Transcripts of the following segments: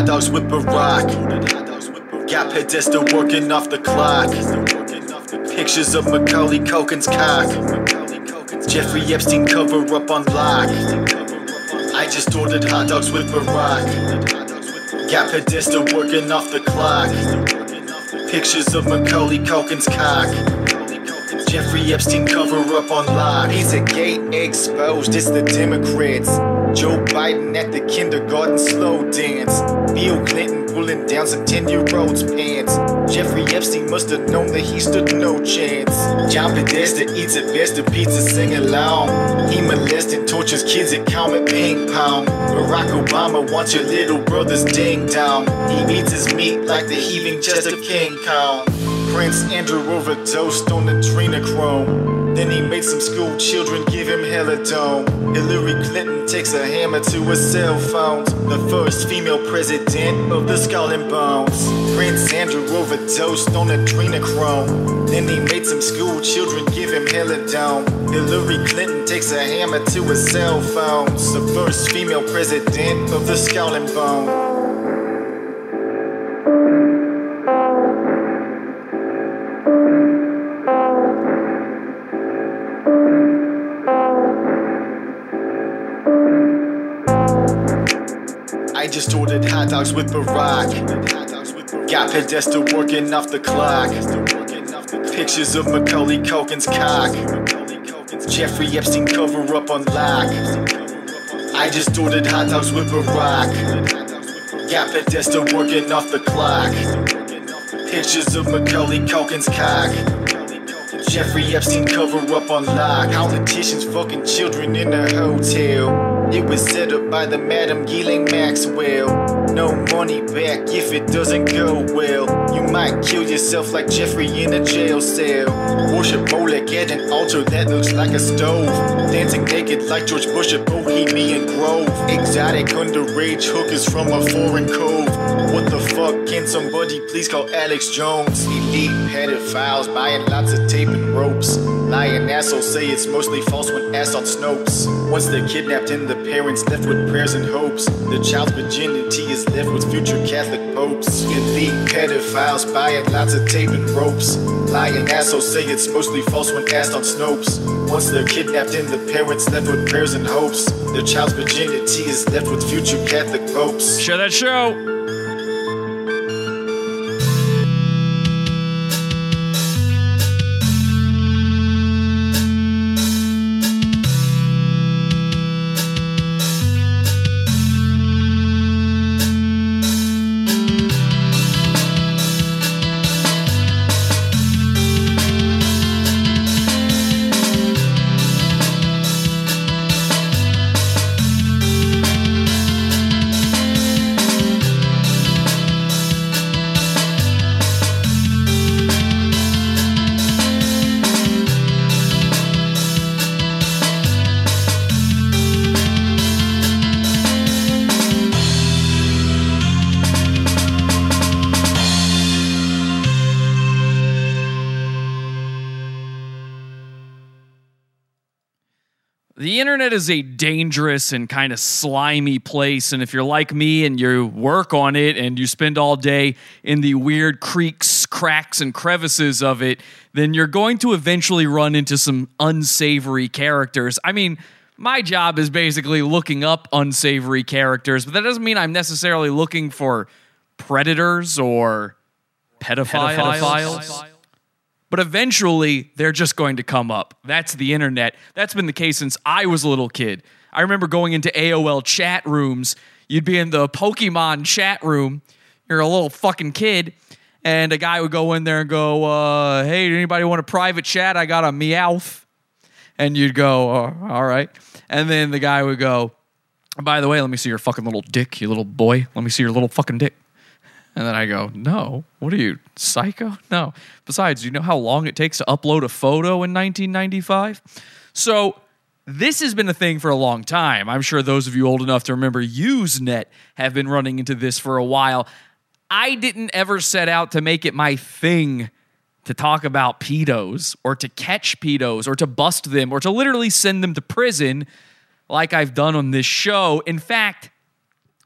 hot dogs with Barack. Got Podesta working off the clock. Pictures of Macaulay Culkin's cock. Jeffrey Epstein cover up on lock. I just ordered hot dogs with Barack. Got Podesta working off the clock. Pictures of Macaulay Culkin's cock. Jeffrey Epstein cover up on lock. Pizzagate exposed, it's the Democrats. Joe Biden at the kindergarten slow dance. Bill Clinton pulling down some 10 year old's pants. Jeffrey Epstein must have known that he stood no chance. John Podesta eats at Besta Pizza, sing along. He molests and tortures kids at Comet Ping Pong. Barack Obama wants your little brother's ding dong. He eats his meat like the heaving chest of King Kong. Prince Andrew overdosed on adrenochrome. Then he made some school children give him helidome. Hillary Clinton takes a hammer to her cell phone. The first female president of the Skull and Bones. Prince Andrew overdosed on adrenochrome. Then he made some school children give him helidome. Hillary Clinton takes a hammer to her cell phone. The first female president of the Skull and Bones. Hot dogs with Barack. Got Podesta working off the clock. Pictures of Macaulay Culkin's cock. Jeffrey Epstein cover up on lock. I just ordered hot dogs with Barack. Got Podesta working off the clock. Pictures of Macaulay Culkin's cock. Jeffrey Epstein cover up on lock. Politicians fucking children in a hotel. It was set up by the Madam Ghislaine Maxwell. No money back if it doesn't go well. You might kill yourself like Jeffrey in a jail cell. Worship Molech at an altar that looks like a stove. Dancing naked like George Bush at Bohemian Grove. Exotic underage hookers from a foreign cove. What the fuck? Can somebody please call Alex Jones? Elite pedophiles buying lots of tape and ropes. Lying assholes say it's mostly false when asked on Snopes. Once they're kidnapped and the parents left with prayers and hopes, the child's virginity is left with future Catholic popes. Elite pedophiles buying lots of tape and ropes. Lying assholes say it's mostly false when asked on Snopes. Once they're kidnapped and the parents left with prayers and hopes, the child's virginity is left with future Catholic popes. Share that show. Internet is a dangerous and kind of slimy place. And if you're like me and you work on it and you spend all day in the weird creaks, cracks, and crevices of it, then you're going to eventually run into some unsavory characters. I mean, my job is basically looking up unsavory characters, but that doesn't mean I'm necessarily looking for predators or pedophiles. pedophiles but eventually they're just going to come up. That's the internet. That's been the case since I was a little kid. I remember going into AOL chat rooms. You'd be in the Pokemon chat room. You're a little fucking kid, and a guy would go in there and go, uh, "Hey, anybody want a private chat? I got a Meowth." And you'd go, oh, "All right." And then the guy would go, "By the way, let me see your fucking little dick, you little boy. Let me see your little fucking dick." And then I go, no, what are you, psycho? No. Besides, you know how long it takes to upload a photo in 1995? So this has been a thing for a long time. I'm sure those of you old enough to remember Usenet have been running into this for a while. I didn't ever set out to make it my thing to talk about pedos or to catch pedos or to bust them or to literally send them to prison like I've done on this show. In fact,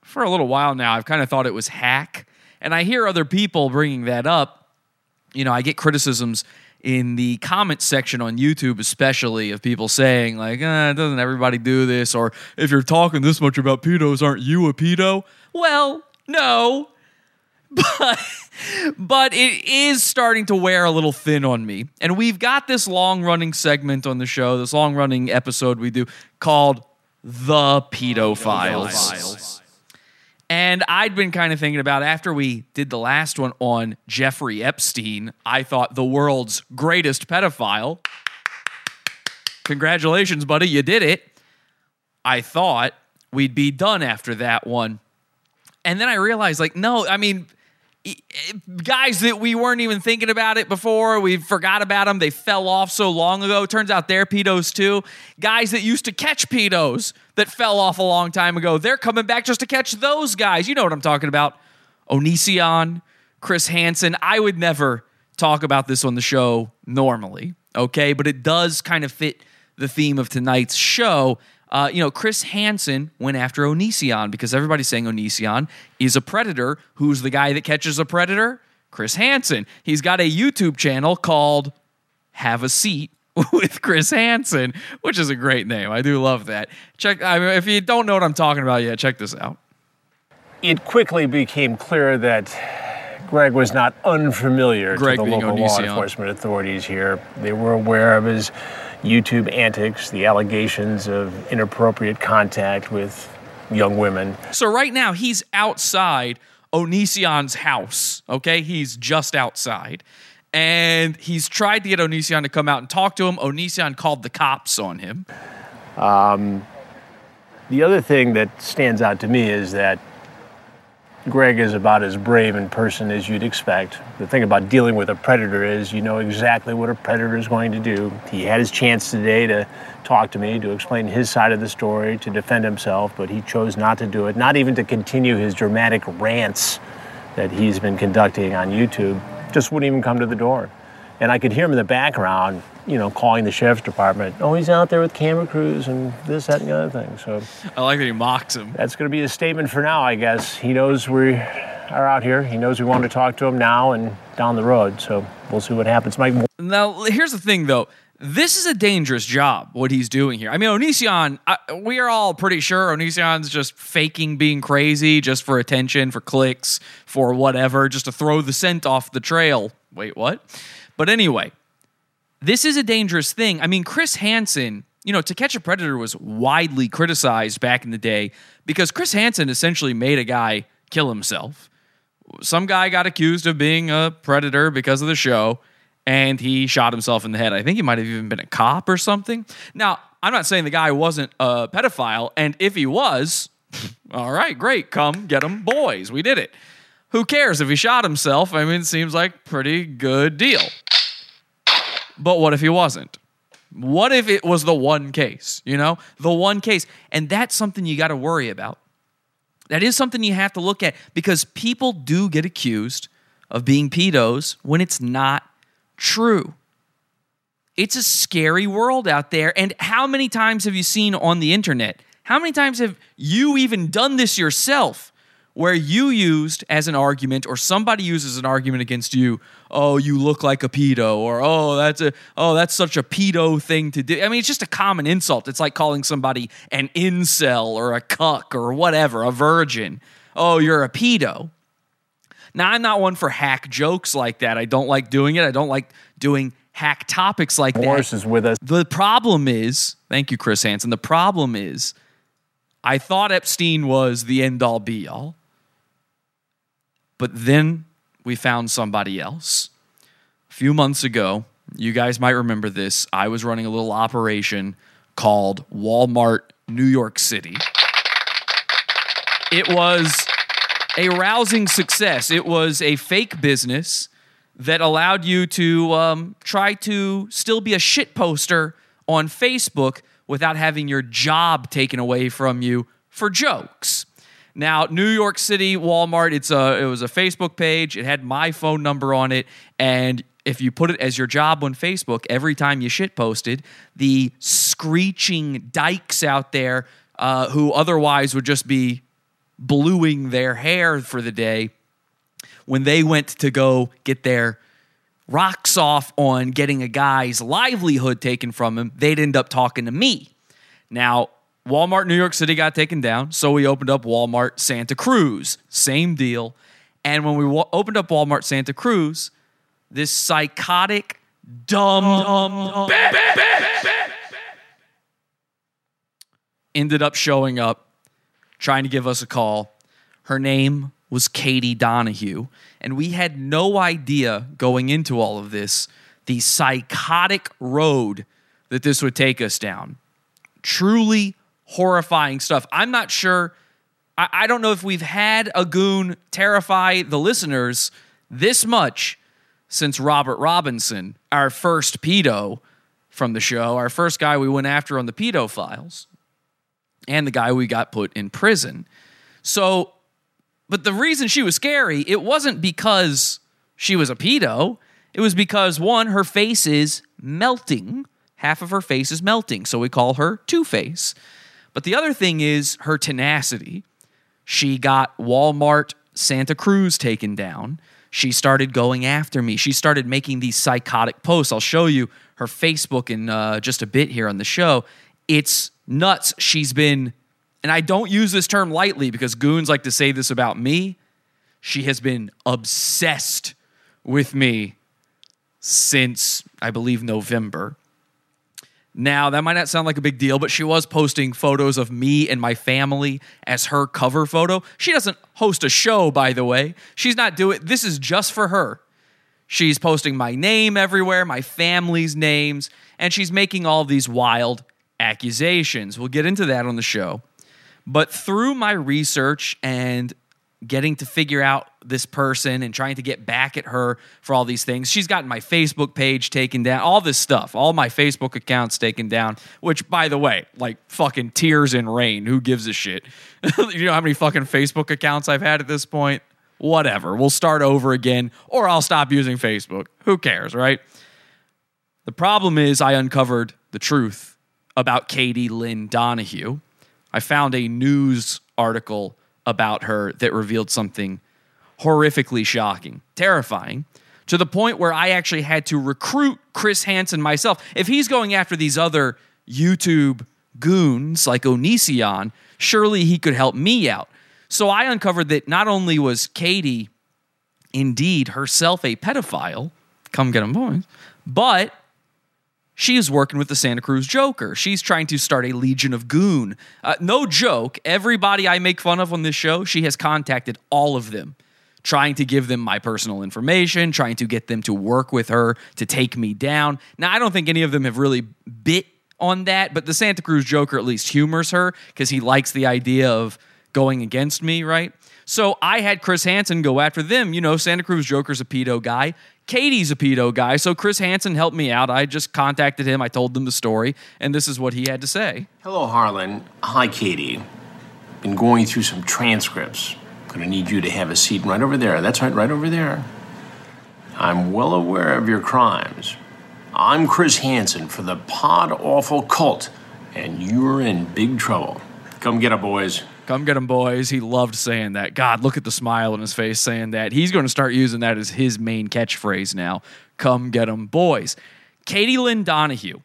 for a little while now, I've kind of thought it was hack. And I hear other people bringing that up. You know, I get criticisms in the comment section on YouTube, especially of people saying, like, eh, doesn't everybody do this? Or if you're talking this much about pedos, aren't you a pedo? Well, no. But but it is starting to wear a little thin on me. And we've got this long running segment on the show, this long running episode we do called The Pedo Files. And I'd been kind of thinking about after we did the last one on Jeffrey Epstein, I thought the world's greatest pedophile. Congratulations, buddy, you did it. I thought we'd be done after that one. And then I realized, like, no, I mean, guys that we weren't even thinking about it before, we forgot about them. They fell off so long ago. Turns out they're pedos too. Guys that used to catch pedos that fell off a long time ago, they're coming back just to catch those guys. You know what I'm talking about. Onision, Chris Hansen. I would never talk about this on the show normally, okay? But it does kind of fit the theme of tonight's show. Uh, you know, Chris Hansen went after Onision because everybody's saying Onision is a predator. Who's the guy that catches a predator? Chris Hansen. He's got a YouTube channel called Have a Seat with Chris Hansen, which is a great name. I do love that. Check. I mean, if you don't know what I'm talking about yet, check this out. It quickly became clear that Greg was not unfamiliar Greg to the local law enforcement authorities here. They were aware of his YouTube antics, the allegations of inappropriate contact with young women. So right now he's outside Onision's house. Okay, he's just outside, and he's tried to get Onision to come out and talk to him. Onision called the cops on him. Um, the other thing that stands out to me is that Greg is about as brave in person as you'd expect. The thing about dealing with a predator is you know exactly what a predator is going to do. He had his chance today to talk to me, to explain his side of the story, to defend himself, but he chose not to do it, not even to continue his dramatic rants that he's been conducting on YouTube. Just wouldn't even come to the door. And I could hear him in the background, you know, calling the sheriff's department. Oh, he's out there with camera crews and this, that, and the other thing. So I like that he mocks him. that's going to be his statement for now, I guess. He knows we are out here. He knows we want to talk to him now and down the road. So we'll see what happens. Mike, Now, here's the thing, though. This is a dangerous job, what he's doing here. I mean, Onision, I, we are all pretty sure Onision's just faking being crazy just for attention, for clicks, for whatever, just to throw the scent off the trail. Wait, what? But anyway, this is a dangerous thing. I mean, Chris Hansen, you know, To Catch a Predator was widely criticized back in the day because Chris Hansen essentially made a guy kill himself. Some guy got accused of being a predator because of the show, and he shot himself in the head. I think he might have even been a cop or something. Now, I'm not saying the guy wasn't a pedophile, and if he was, all right, great, come get him, boys. We did it. Who cares if he shot himself? I mean, it seems like pretty good deal. But what if he wasn't? What if it was the one case, you know? The one case. And that's something you got to worry about. That is something you have to look at because people do get accused of being pedos when it's not true. It's a scary world out there. And how many times have you seen on the internet? How many times have you even done this yourself where you used as an argument or somebody uses an argument against you, oh, you look like a pedo, or oh, that's a oh, that's such a pedo thing to do. I mean, it's just a common insult. It's like calling somebody an incel or a cuck or whatever, a virgin. Oh, you're a pedo. Now, I'm not one for hack jokes like that. I don't like doing it. I don't like doing hack topics like that. Morris is with us. The problem is, thank you, Chris Hansen. The problem is, I thought Epstein was the end all be all. But then we found somebody else. A few months ago, you guys might remember this. I was running a little operation called Walmart New York City. It was a rousing success. It was a fake business that allowed you to um, try to still be a shit poster on Facebook without having your job taken away from you for jokes. Now, New York City Walmart, it's a it was a Facebook page. It had my phone number on it, and if you put it as your job on Facebook, every time you shit posted, the screeching dykes out there uh, who otherwise would just be bluing their hair for the day, when they went to go get their rocks off on getting a guy's livelihood taken from him, they'd end up talking to me. Now, Walmart New York City got taken down, so we opened up Walmart Santa Cruz. Same deal. And when we wa- opened up Walmart Santa Cruz, this psychotic, dumb, dumb, ended up showing up, trying to give us a call. Her name was Katie Donahue. And we had no idea going into all of this the psychotic road that this would take us down. Truly horrifying stuff. I'm not sure. I, I don't know if we've had a goon terrify the listeners this much since Robert Robinson, our first pedo from the show, our first guy we went after on the pedo files, and the guy we got put in prison. So, but the reason she was scary, it wasn't because she was a pedo. It was because one, her face is melting. Half of her face is melting. So we call her Two Face. But the other thing is her tenacity. She got Walmart Santa Cruz taken down. She started going after me. She started making these psychotic posts. I'll show you her Facebook in uh, just a bit here on the show. It's nuts. She's been, and I don't use this term lightly because goons like to say this about me. She has been obsessed with me since, I believe, November. Now, that might not sound like a big deal, but she was posting photos of me and my family as her cover photo. She doesn't host a show, by the way. She's not doing this is just for her. She's posting my name everywhere, my family's names, and she's making all these wild accusations. We'll get into that on the show. But through my research and getting to figure out this person and trying to get back at her for all these things. She's gotten my Facebook page taken down, all this stuff, all my Facebook accounts taken down, which, by the way, like fucking tears in rain. Who gives a shit? you know how many fucking Facebook accounts I've had at this point? Whatever. We'll start over again, or I'll stop using Facebook. Who cares, right? The problem is, I uncovered the truth about Katie Lynn Donahue. I found a news article about her that revealed something horrifically shocking, terrifying, to the point where I actually had to recruit Chris Hansen myself. If he's going after these other YouTube goons like Onision, surely he could help me out. So I uncovered that not only was Katie indeed herself a pedophile, come get him boys, but she is working with the Santa Cruz Joker. She's trying to start a legion of goon. Uh, no joke. Everybody I make fun of on this show, she has contacted all of them, trying to give them my personal information, trying to get them to work with her to take me down. Now, I don't think any of them have really bit on that, but the Santa Cruz Joker at least humors her because he likes the idea of going against me, right? So I had Chris Hansen go after them. You know, Santa Cruz Joker's a pedo guy. Katie's a pedo guy. So Chris Hansen helped me out. I just contacted him. I told them the story, and this is what he had to say. Hello, Harlan. Hi, Katie. Been going through some transcripts. Gonna need you to have a seat right over there. That's right, right over there. I'm well aware of your crimes. I'm Chris Hansen for the Pod Awful Cult, and you're in big trouble. Come get it, boys. Come get him, boys. He loved saying that. God, look at the smile on his face saying that. He's going to start using that as his main catchphrase now. Come get him, boys. Katie Lynn Donahue,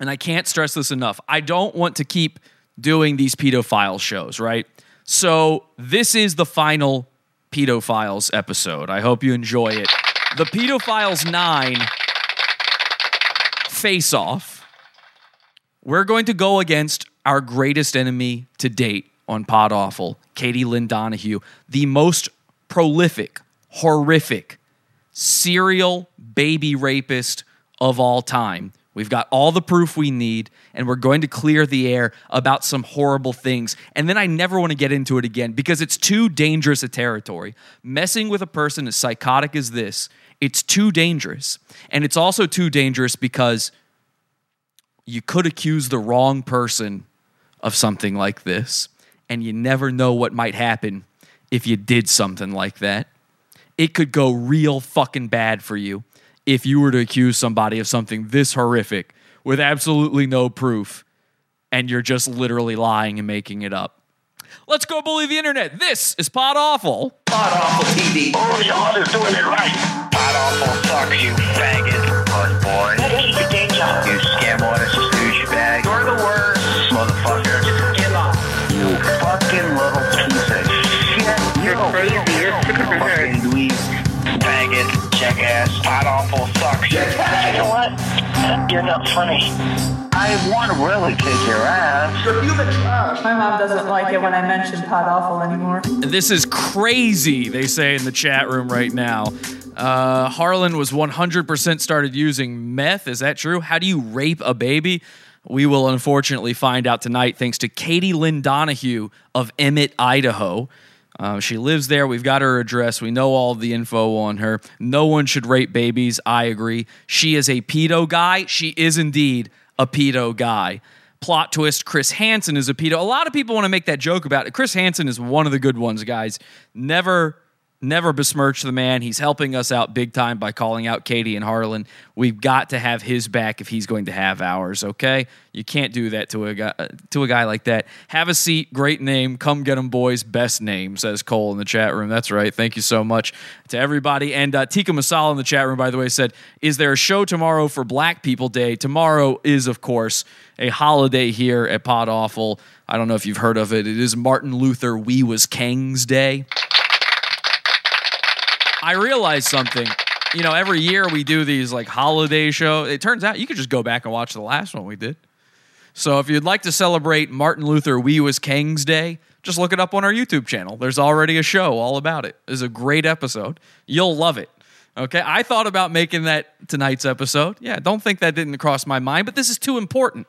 and I can't stress this enough. I don't want to keep doing these pedophile shows, right? So this is the final pedo files episode. I hope you enjoy it. The Pedo Files 9 face off. We're going to go against our greatest enemy to date on Pod Awful, Katie Lynn Donahue, the most prolific, horrific, serial baby rapist of all time. We've got all the proof we need, and we're going to clear the air about some horrible things. And then I never want to get into it again because it's too dangerous a territory. Messing with a person as psychotic as this, it's too dangerous. And it's also too dangerous because you could accuse the wrong person of something like this, and you never know what might happen if you did something like that. It could go real fucking bad for you if you were to accuse somebody of something this horrific with absolutely no proof and you're just literally lying and making it up. Let's go bully the internet. This is Pod Awful. Pod Awful TV. Oh, your mother's doing it right. Pod Awful sucks, you faggot. Puss boy. You scam artist, douchebag. You're the worst. Motherfucker. Head. Fucking dweeb. Faggot. Jackass. Pod Awful sucks. You know what? You're not funny. I want to really kick your ass. You're human trash. My mom doesn't like it when I mention Pod Awful anymore. This is crazy, they say in the chat room right now. Uh, Harlan was 100% started using meth. Is that true? How do you rape a baby? We will unfortunately find out tonight thanks to Katie Lynn Donahue of Emmett, Idaho. Uh, she lives there. We've got her address. We know all the info on her. No one should rape babies. I agree. She is a pedo guy. She is indeed a pedo guy. Plot twist Chris Hansen is a pedo. A lot of people want to make that joke about it. Chris Hansen is one of the good ones, guys. Never never besmirch the man. He's helping us out big time by calling out Katie and Harlan. We've got to have his back if he's going to have ours, okay? You can't do that to a guy to a guy like that. Have a seat, great name. Come get him, boys. Best name, says Cole in the chat room. That's right. Thank you so much to everybody. And uh, Tika Masala in the chat room, by the way, said, Is there a show tomorrow for Black People Day? Tomorrow is, of course, a holiday here at Pod Awful. I don't know if you've heard of it. It is Martin Luther We Was Kings Day. I realized something. You know, every year we do these like holiday show. It turns out you could just go back and watch the last one we did. So if you'd like to celebrate Martin Luther We Was Kings Day, just look it up on our YouTube channel. There's already a show all about it. It's a great episode. You'll love it. Okay, I thought about making that tonight's episode. Yeah, don't think that didn't cross my mind, but this is too important.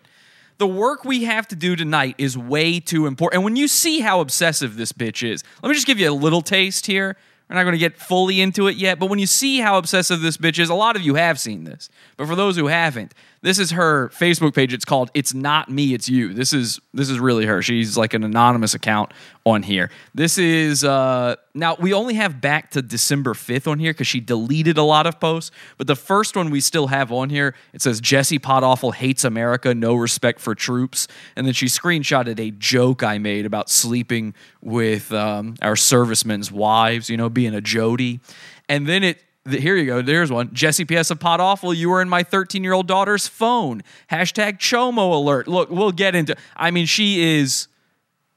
The work we have to do tonight is way too important. And when you see how obsessive this bitch is, let me just give you a little taste here. We're not going to get fully into it yet, but when you see how obsessive this bitch is, a lot of you have seen this. But for those who haven't, this is her Facebook page. It's called "It's Not Me, It's You." This is this is really her. She's like an anonymous account on here. This is uh, now we only have back to December fifth on here because she deleted a lot of posts. But the first one we still have on here. It says Jesse Podawful hates America, no respect for troops, and then she screenshotted a joke I made about sleeping with um, our servicemen's wives. You know, being a Jody, and then it here you go. There's one. Jesse PS of Pod Awful. You were in my 13 year old daughter's phone. Hashtag Chomo alert. Look, we'll get into. I mean, she is.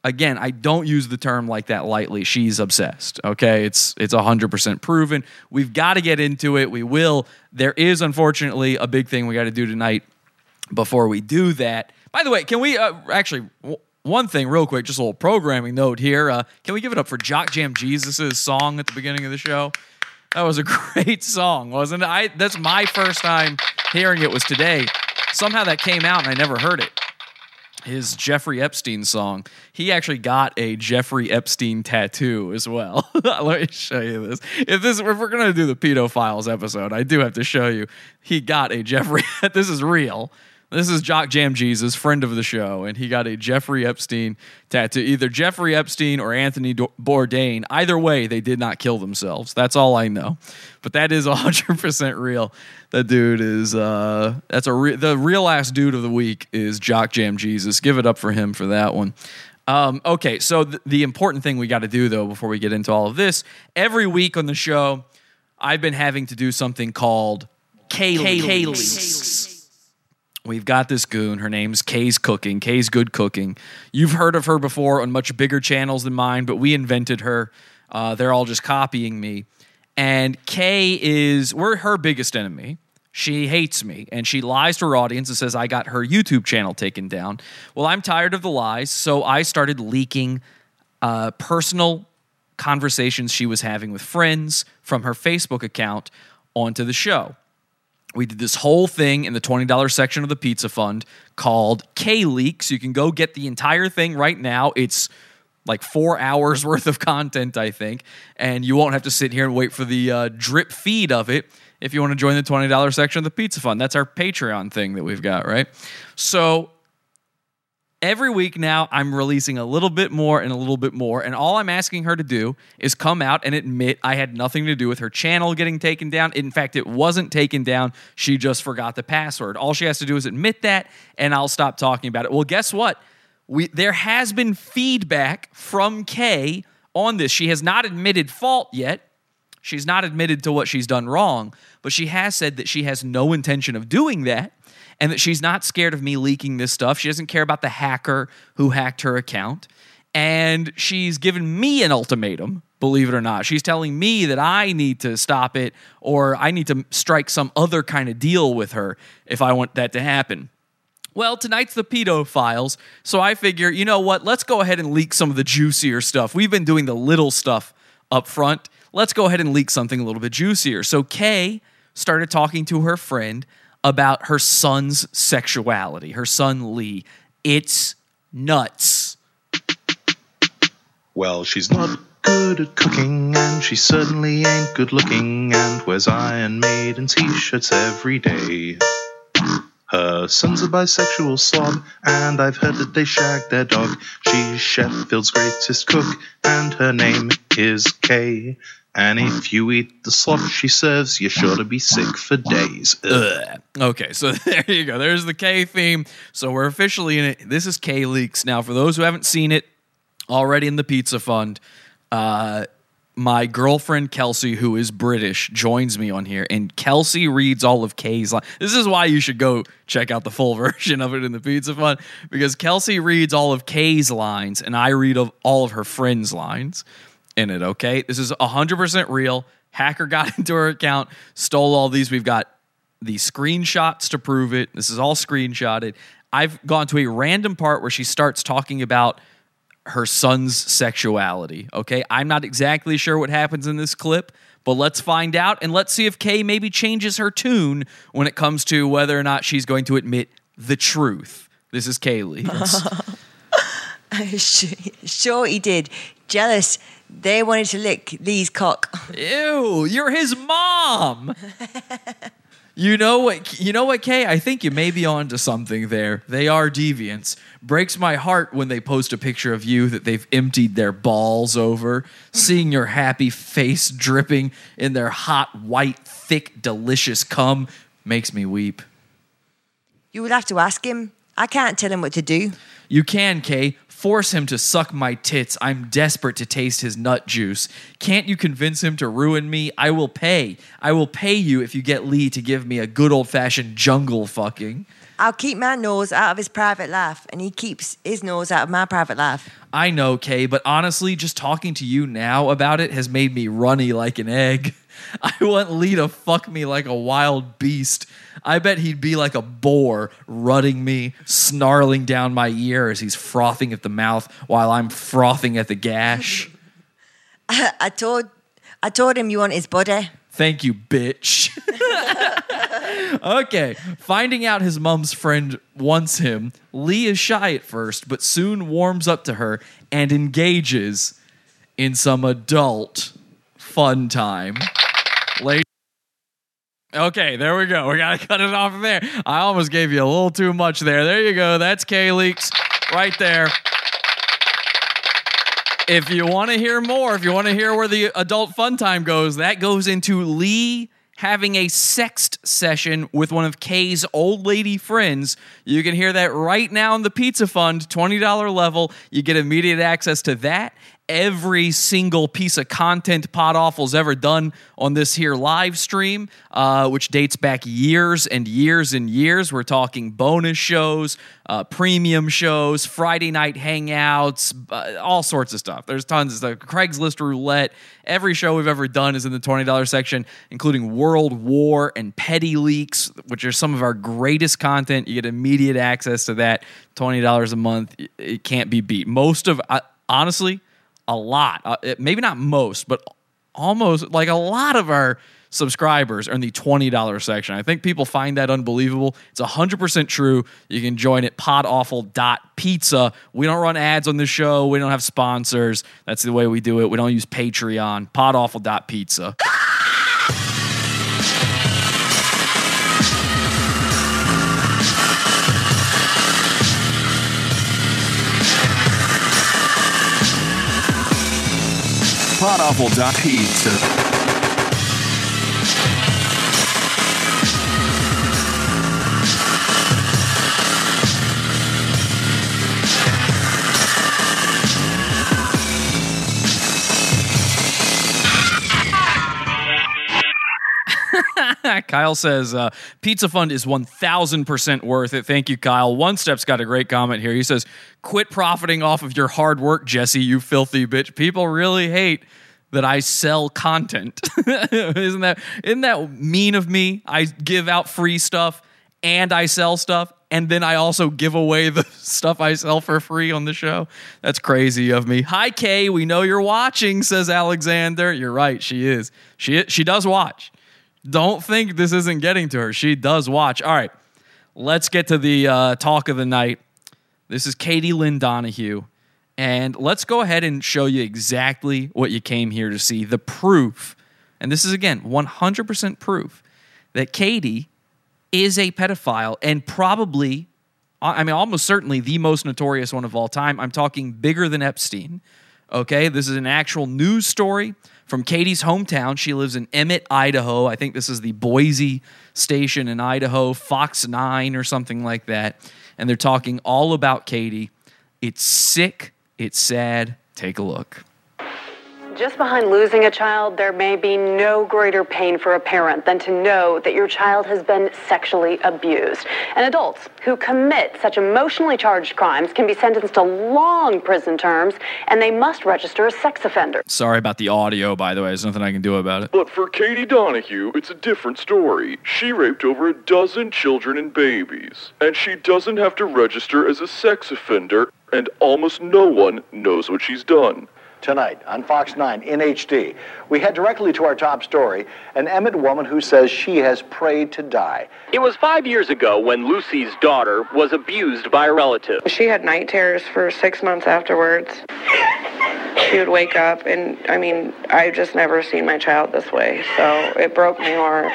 Again, I don't use the term like that lightly. She's obsessed. Okay, it's it's hundred percent proven. We've got to get into it. We will. There is unfortunately a big thing we got to do tonight. Before we do that, by the way, can we uh, actually one thing real quick? Just a little programming note here. Uh, can we give it up for Jock Jam Jesus' song at the beginning of the show? That was a great song, wasn't it? I that's my first time hearing it was today. Somehow that came out and I never heard it. His Jeffrey Epstein song. He actually got a Jeffrey Epstein tattoo as well. Let me show you this. If this if we're gonna do the pedo files episode, I do have to show you. He got a Jeffrey. this is real. This is Jock Jam Jesus, friend of the show, and he got a Jeffrey Epstein tattoo. Either Jeffrey Epstein or Anthony Bourdain. Either way, they did not kill themselves. That's all I know. But that is 100% real. That dude is, uh, that's a re- the real ass dude of the week is Jock Jam Jesus. Give it up for him for that one. Um, okay, so th- the important thing we got to do, though, before we get into all of this, every week on the show, I've been having to do something called K-Leaks. We've got this goon. Her name's Kay's Cooking. Kay's Good Cooking. You've heard of her before on much bigger channels than mine, but we invented her. Uh, they're all just copying me. And Kay is, we're her biggest enemy. She hates me and she lies to her audience and says, I got her YouTube channel taken down. Well, I'm tired of the lies, so I started leaking uh, personal conversations she was having with friends from her Facebook account onto the show we did this whole thing in the $20 section of the pizza fund called K Leaks. You can go get the entire thing right now. It's like four hours worth of content, I think, and you won't have to sit here and wait for the uh, drip feed of it if you want to join the $20 section of the pizza fund. That's our Patreon thing that we've got, right? So every week now I'm releasing a little bit more and a little bit more. And all I'm asking her to do is come out and admit I had nothing to do with her channel getting taken down. In fact, it wasn't taken down. She just forgot the password. All she has to do is admit that, and I'll stop talking about it. Well, guess what? we there has been feedback from Kay on this. She has not admitted fault yet. She's not admitted to what she's done wrong, but she has said that she has no intention of doing that and that she's not scared of me leaking this stuff. She doesn't care about the hacker who hacked her account. And she's given me an ultimatum, believe it or not. She's telling me that I need to stop it or I need to strike some other kind of deal with her if I want that to happen. Well, tonight's the pedo files, so I figure, you know what? Let's go ahead and leak some of the juicier stuff. We've been doing the little stuff up front. Let's go ahead and leak something a little bit juicier. So Kay started talking to her friend about her son's sexuality, her son Lee. It's nuts. Well, she's not good at cooking, and she certainly ain't good looking, and wears Iron Maiden t-shirts every day. Her son's a bisexual slob, and I've heard that they shag their dog. She's Sheffield's greatest cook, and her name is Kay. And if you eat the slop she serves, you're sure to be sick for days. Ugh. Okay, so there you go. There's the K theme. So we're officially in it. This is K Leaks. Now, for those who haven't seen it already in the Pizza Fund, uh, my girlfriend Kelsey, who is British, joins me on here, and Kelsey reads all of Kay's lines. This is why you should go check out the full version of it in the Pizza Fund because Kelsey reads all of Kay's lines, and I read of all of her friends' lines in it. Okay, this is hundred percent real. Hacker got into her account, stole all these. We've got the screenshots to prove it. This is all screenshotted. I've gone to a random part where she starts talking about her son's sexuality. Okay, I'm not exactly sure what happens in this clip, but let's find out and let's see if Kay maybe changes her tune when it comes to whether or not she's going to admit the truth. This is Kaylee. sure, he did. Jealous. They wanted to lick Lee's cock. Ew, you're his mom. You know what? You know what, Kay? I think you may be onto something there. They are deviants. Breaks my heart when they post a picture of you that they've emptied their balls over. Seeing your happy face dripping in their hot, white, thick, delicious cum makes me weep. You would have to ask him. I can't tell him what to do. You can, Kay. Force him to suck my tits. I'm desperate to taste his nut juice. Can't you convince him to ruin me? I will pay. I will pay you if you get Lee to give me a good old fashioned jungle fucking. I'll keep my nose out of his private life, and he keeps his nose out of my private life. I know, Kay, but honestly, just talking to you now about it has made me runny like an egg. I want Lee to fuck me like a wild beast. I bet he'd be like a boar, rutting me, snarling down my ear as he's frothing at the mouth while I'm frothing at the gash. I told, I told him you want his body. Thank you, bitch. okay, finding out his mom's friend wants him, Lee is shy at first, but soon warms up to her and engages in some adult fun time. Okay, there we go. We gotta cut it off there. I almost gave you a little too much there. There you go. That's K Leaks right there. If you want to hear more, if you want to hear where the adult fun time goes, that goes into Lee having a sext session with one of Kay's old lady friends. You can hear that right now in the Pizza Fund, $20 level. You get immediate access to that. Every single piece of content Pod Awful's ever done on this here live stream, uh, which dates back years and years and years. We're talking bonus shows, uh, premium shows, Friday night hangouts, uh, all sorts of stuff. There's tons of stuff. Craigslist roulette. Every show we've ever done is in the $20 section, including World War and Petty Leaks, which are some of our greatest content. You get immediate access to that. $20 a month. It can't be beat. Most of, uh, honestly, a lot, uh, maybe not most, but almost like a lot of our subscribers are in the $20 section. I think people find that unbelievable. It's 100% true. You can join at podawful.pizza. We don't run ads on the show. We don't have sponsors. That's the way we do it. We don't use Patreon. podawful.pizza. Podawful.pizza. Kyle says uh, Pizza Fund is 1000% worth it. Thank you, Kyle. One Step's got a great comment here. He says, Quit profiting off of your hard work, Jesse, you filthy bitch. People really hate that I sell content. isn't that isn't that mean of me? I give out free stuff and I sell stuff and then I also give away the stuff I sell for free on the show. That's crazy of me. Hi Kay, we know you're watching, says Alexander. You're right, she is. She she does watch. Don't think this isn't getting to her. She does watch. All right. Let's get to the uh, talk of the night. This is Katie Lynn Donahue. And let's go ahead and show you exactly what you came here to see the proof. And this is, again, 100% proof that Katie is a pedophile and probably, I mean, almost certainly the most notorious one of all time. I'm talking bigger than Epstein. Okay, this is an actual news story from Katie's hometown. She lives in Emmett, Idaho. I think this is the Boise station in Idaho, Fox 9 or something like that. And they're talking all about Katie. It's sick, it's sad. Take a look. Just behind losing a child, there may be no greater pain for a parent than to know that your child has been sexually abused. And adults who commit such emotionally charged crimes can be sentenced to long prison terms, and they must register as sex offenders. Sorry about the audio, by the way. There's nothing I can do about it. But for Katie Donahue, it's a different story. She raped over a dozen children and babies, and she doesn't have to register as a sex offender, and almost no one knows what she's done. Tonight on Fox 9 in HD, we head directly to our top story an Emmett woman who says she has prayed to die. It was five years ago when Lucy's daughter was abused by a relative. She had night terrors for six months afterwards. She would wake up, and I mean, I've just never seen my child this way, so it broke my heart.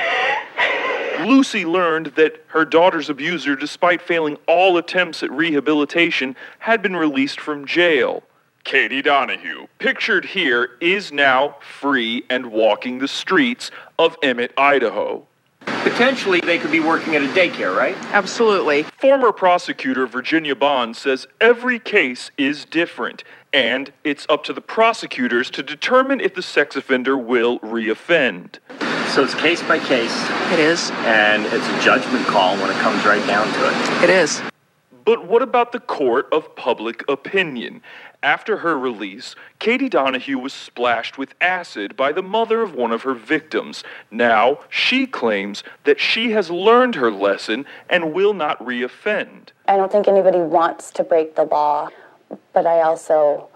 Lucy learned that her daughter's abuser, despite failing all attempts at rehabilitation, had been released from jail. Katie Donahue, pictured here, is now free and walking the streets of Emmett, Idaho. Potentially, they could be working at a daycare, right? Absolutely. Former prosecutor Virginia Bond says every case is different, and it's up to the prosecutors to determine if the sex offender will reoffend. So it's case by case. It is. And it's a judgment call when it comes right down to it. It is. But what about the court of public opinion? After her release, Katie Donahue was splashed with acid by the mother of one of her victims. Now, she claims that she has learned her lesson and will not reoffend. I don't think anybody wants to break the law, but I also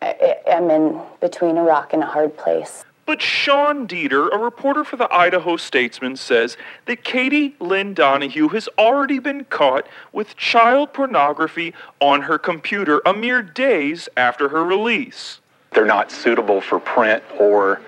am in between a rock and a hard place. But Sean Dieter, a reporter for the Idaho Statesman, says that Katie Lynn Donahue has already been caught with child pornography on her computer a mere days after her release. They're not suitable for print or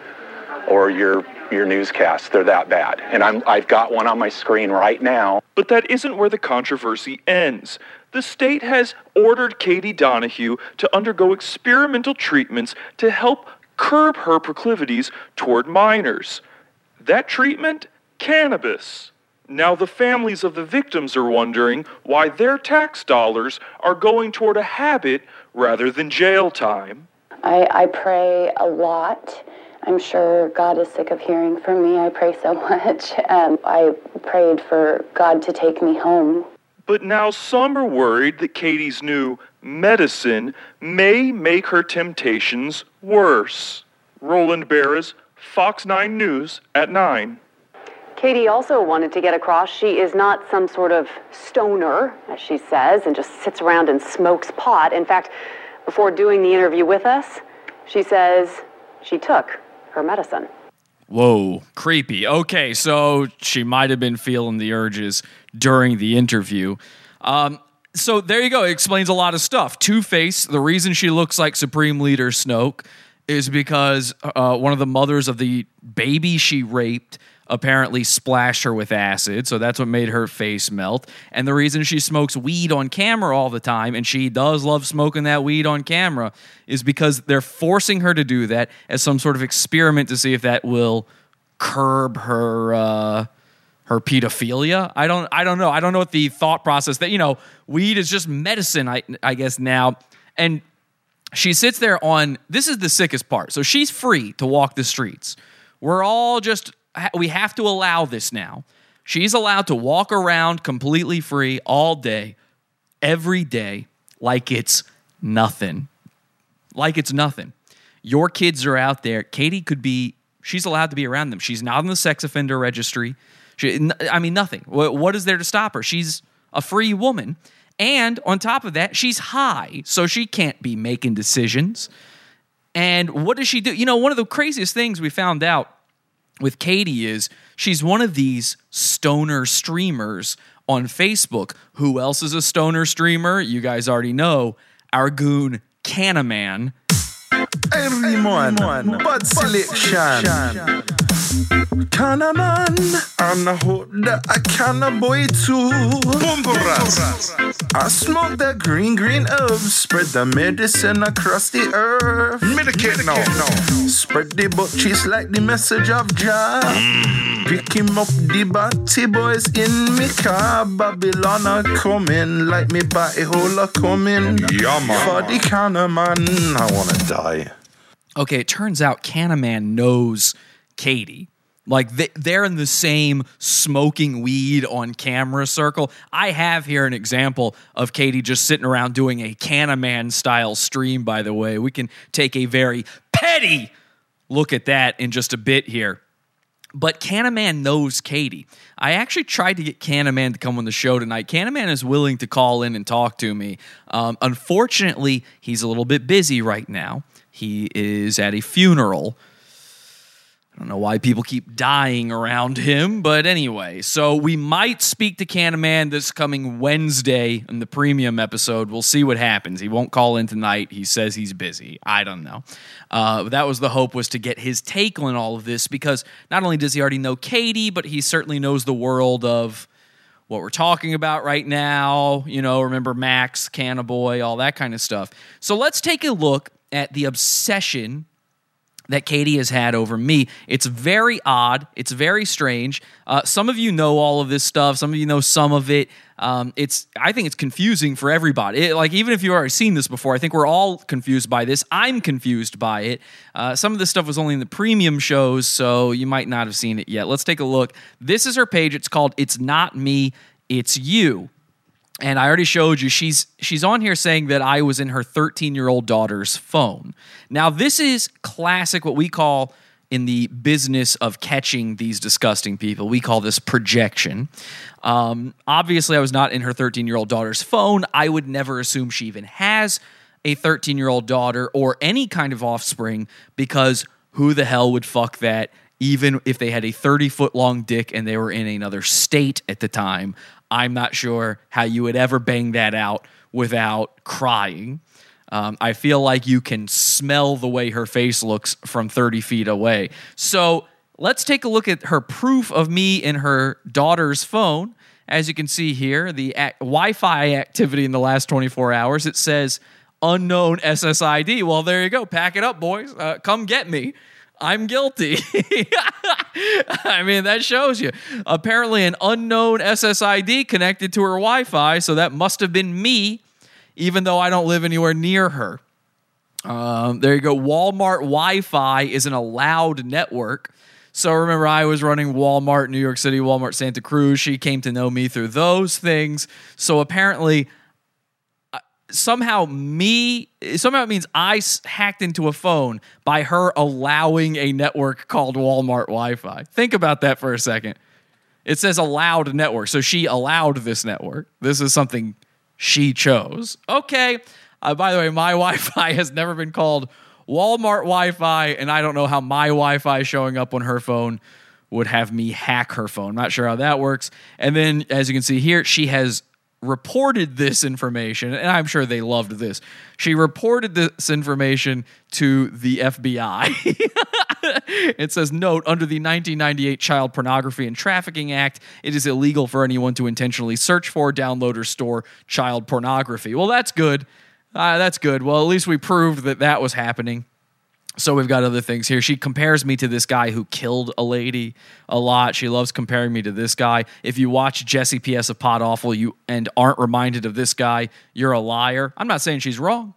or your your newscast. They're that bad. And I'm I've got one on my screen right now. But that isn't where the controversy ends. The state has ordered Katie Donahue to undergo experimental treatments to help curb her proclivities toward minors. That treatment? Cannabis. Now, the families of the victims are wondering why their tax dollars are going toward a habit rather than jail time. I, I pray a lot. I'm sure God is sick of hearing from me. I pray so much. Um, I prayed for God to take me home. But now some are worried that Katie's new medicine may make her temptations worse. Roland Barras, Fox 9 News at 9. Katie also wanted to get across she is not some sort of stoner, as she says, and just sits around and smokes pot. In fact, before doing the interview with us, she says she took her medicine. Whoa, creepy. Okay, so she might have been feeling the urges during the interview. Um, so there you go. It explains a lot of stuff. Two Face, the reason she looks like Supreme Leader Snoke is because uh, one of the mothers of the baby she raped apparently splashed her with acid. So that's what made her face melt. And the reason she smokes weed on camera all the time, and she does love smoking that weed on camera, is because they're forcing her to do that as some sort of experiment to see if that will curb her. Uh, her pedophilia. I don't I don't know. I don't know what the thought process that you know, weed is just medicine I I guess now. And she sits there on this is the sickest part. So she's free to walk the streets. We're all just we have to allow this now. She's allowed to walk around completely free all day, every day, like it's nothing. Like it's nothing. Your kids are out there. Katie could be, she's allowed to be around them. She's not on the sex offender registry. She, n- I mean, nothing. What, what is there to stop her? She's a free woman. And on top of that, she's high, so she can't be making decisions. And what does she do? You know, one of the craziest things we found out with Katie is she's one of these stoner streamers on Facebook. Who else is a stoner streamer? You guys already know. Our goon Canaman. Every man, bad selection. Can a man, and I hope that I can a boy too. I smoke the green, green herbs, spread the medicine across the earth. Medicate now. Spread the butt cheese like the message of Jah. Mm. Pick him up, the batty boys in me car. Babylon are coming, like me batty hole are coming. Yeah, man. For the can of man, I wanna die. Okay, it turns out Canaman knows Katie. Like they, they're in the same smoking weed on camera circle. I have here an example of Katie just sitting around doing a Canaman style stream, by the way. We can take a very petty look at that in just a bit here. But Canaman knows Katie. I actually tried to get Canaman to come on the show tonight. Canaman is willing to call in and talk to me. Um, unfortunately, he's a little bit busy right now. He is at a funeral. I don't know why people keep dying around him, but anyway. So we might speak to Canaman this coming Wednesday in the premium episode. We'll see what happens. He won't call in tonight. He says he's busy. I don't know. Uh, that was the hope was to get his take on all of this because not only does he already know Katie, but he certainly knows the world of what we're talking about right now. You know, remember Max, Cannaboy, all that kind of stuff. So let's take a look at the obsession that Katie has had over me. It's very odd. It's very strange. Uh, some of you know all of this stuff. Some of you know some of it. Um, it's I think it's confusing for everybody. It- like even if you've already seen this before, I think we're all confused by this. I'm confused by it. Uh, some of this stuff was only in the premium shows, so you might not have seen it yet. Let's take a look. This is her page. It's called "It's Not Me, It's You." And I already showed you she's she's on here saying that I was in her 13 year old daughter's phone. Now this is classic what we call in the business of catching these disgusting people. We call this projection. Um, obviously, I was not in her 13 year old daughter's phone. I would never assume she even has a 13 year old daughter or any kind of offspring because who the hell would fuck that? Even if they had a 30 foot long dick and they were in another state at the time, I'm not sure how you would ever bang that out without crying. Um, I feel like you can smell the way her face looks from 30 feet away. So let's take a look at her proof of me in her daughter's phone. As you can see here, the ac- Wi Fi activity in the last 24 hours, it says unknown SSID. Well, there you go. Pack it up, boys. Uh, come get me. I'm guilty. I mean, that shows you. Apparently, an unknown SSID connected to her Wi Fi, so that must have been me, even though I don't live anywhere near her. Um, there you go. Walmart Wi Fi is an allowed network. So remember, I was running Walmart New York City, Walmart Santa Cruz. She came to know me through those things. So apparently, somehow me somehow it means I hacked into a phone by her allowing a network called Walmart Wi-Fi. Think about that for a second. It says allowed network, so she allowed this network. This is something she chose. Okay. Uh, by the way, my Wi-Fi has never been called Walmart Wi-Fi, and I don't know how my Wi-Fi showing up on her phone would have me hack her phone. Not sure how that works. And then, as you can see here, she has reported this information, and I'm sure they loved this. She reported this information to the FBI. it says, note, under the 1998 Child Pornography and Trafficking Act, it is illegal for anyone to intentionally search for, download, or store child pornography. Well, that's good. Uh, that's good. Well, at least we proved that that was happening. So we've got other things here. She compares me to this guy who killed a lady a lot. She loves comparing me to this guy. If you watch Jesse P.S. of Pod Awful you and aren't reminded of this guy, you're a liar. I'm not saying she's wrong,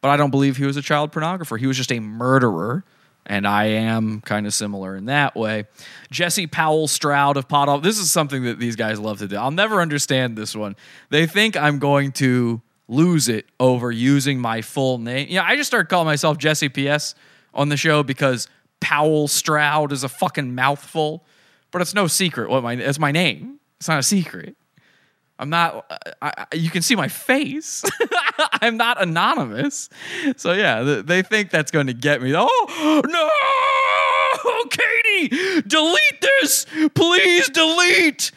but I don't believe he was a child pornographer. He was just a murderer And I am kind of similar in that way. Jesse Powell Stroud of Pod Awful. This is something that these guys love to do. I'll never understand this one. They think I'm going to lose it over using my full name. Yeah, I just started calling myself Jesse PS on the show because Powell Stroud is a fucking mouthful, but it's no secret what my it's my name. It's not a secret. I'm not. I, I, you can see my face. I'm not anonymous. So yeah, th- they think that's going to get me. Oh no, Katie, delete this, please delete.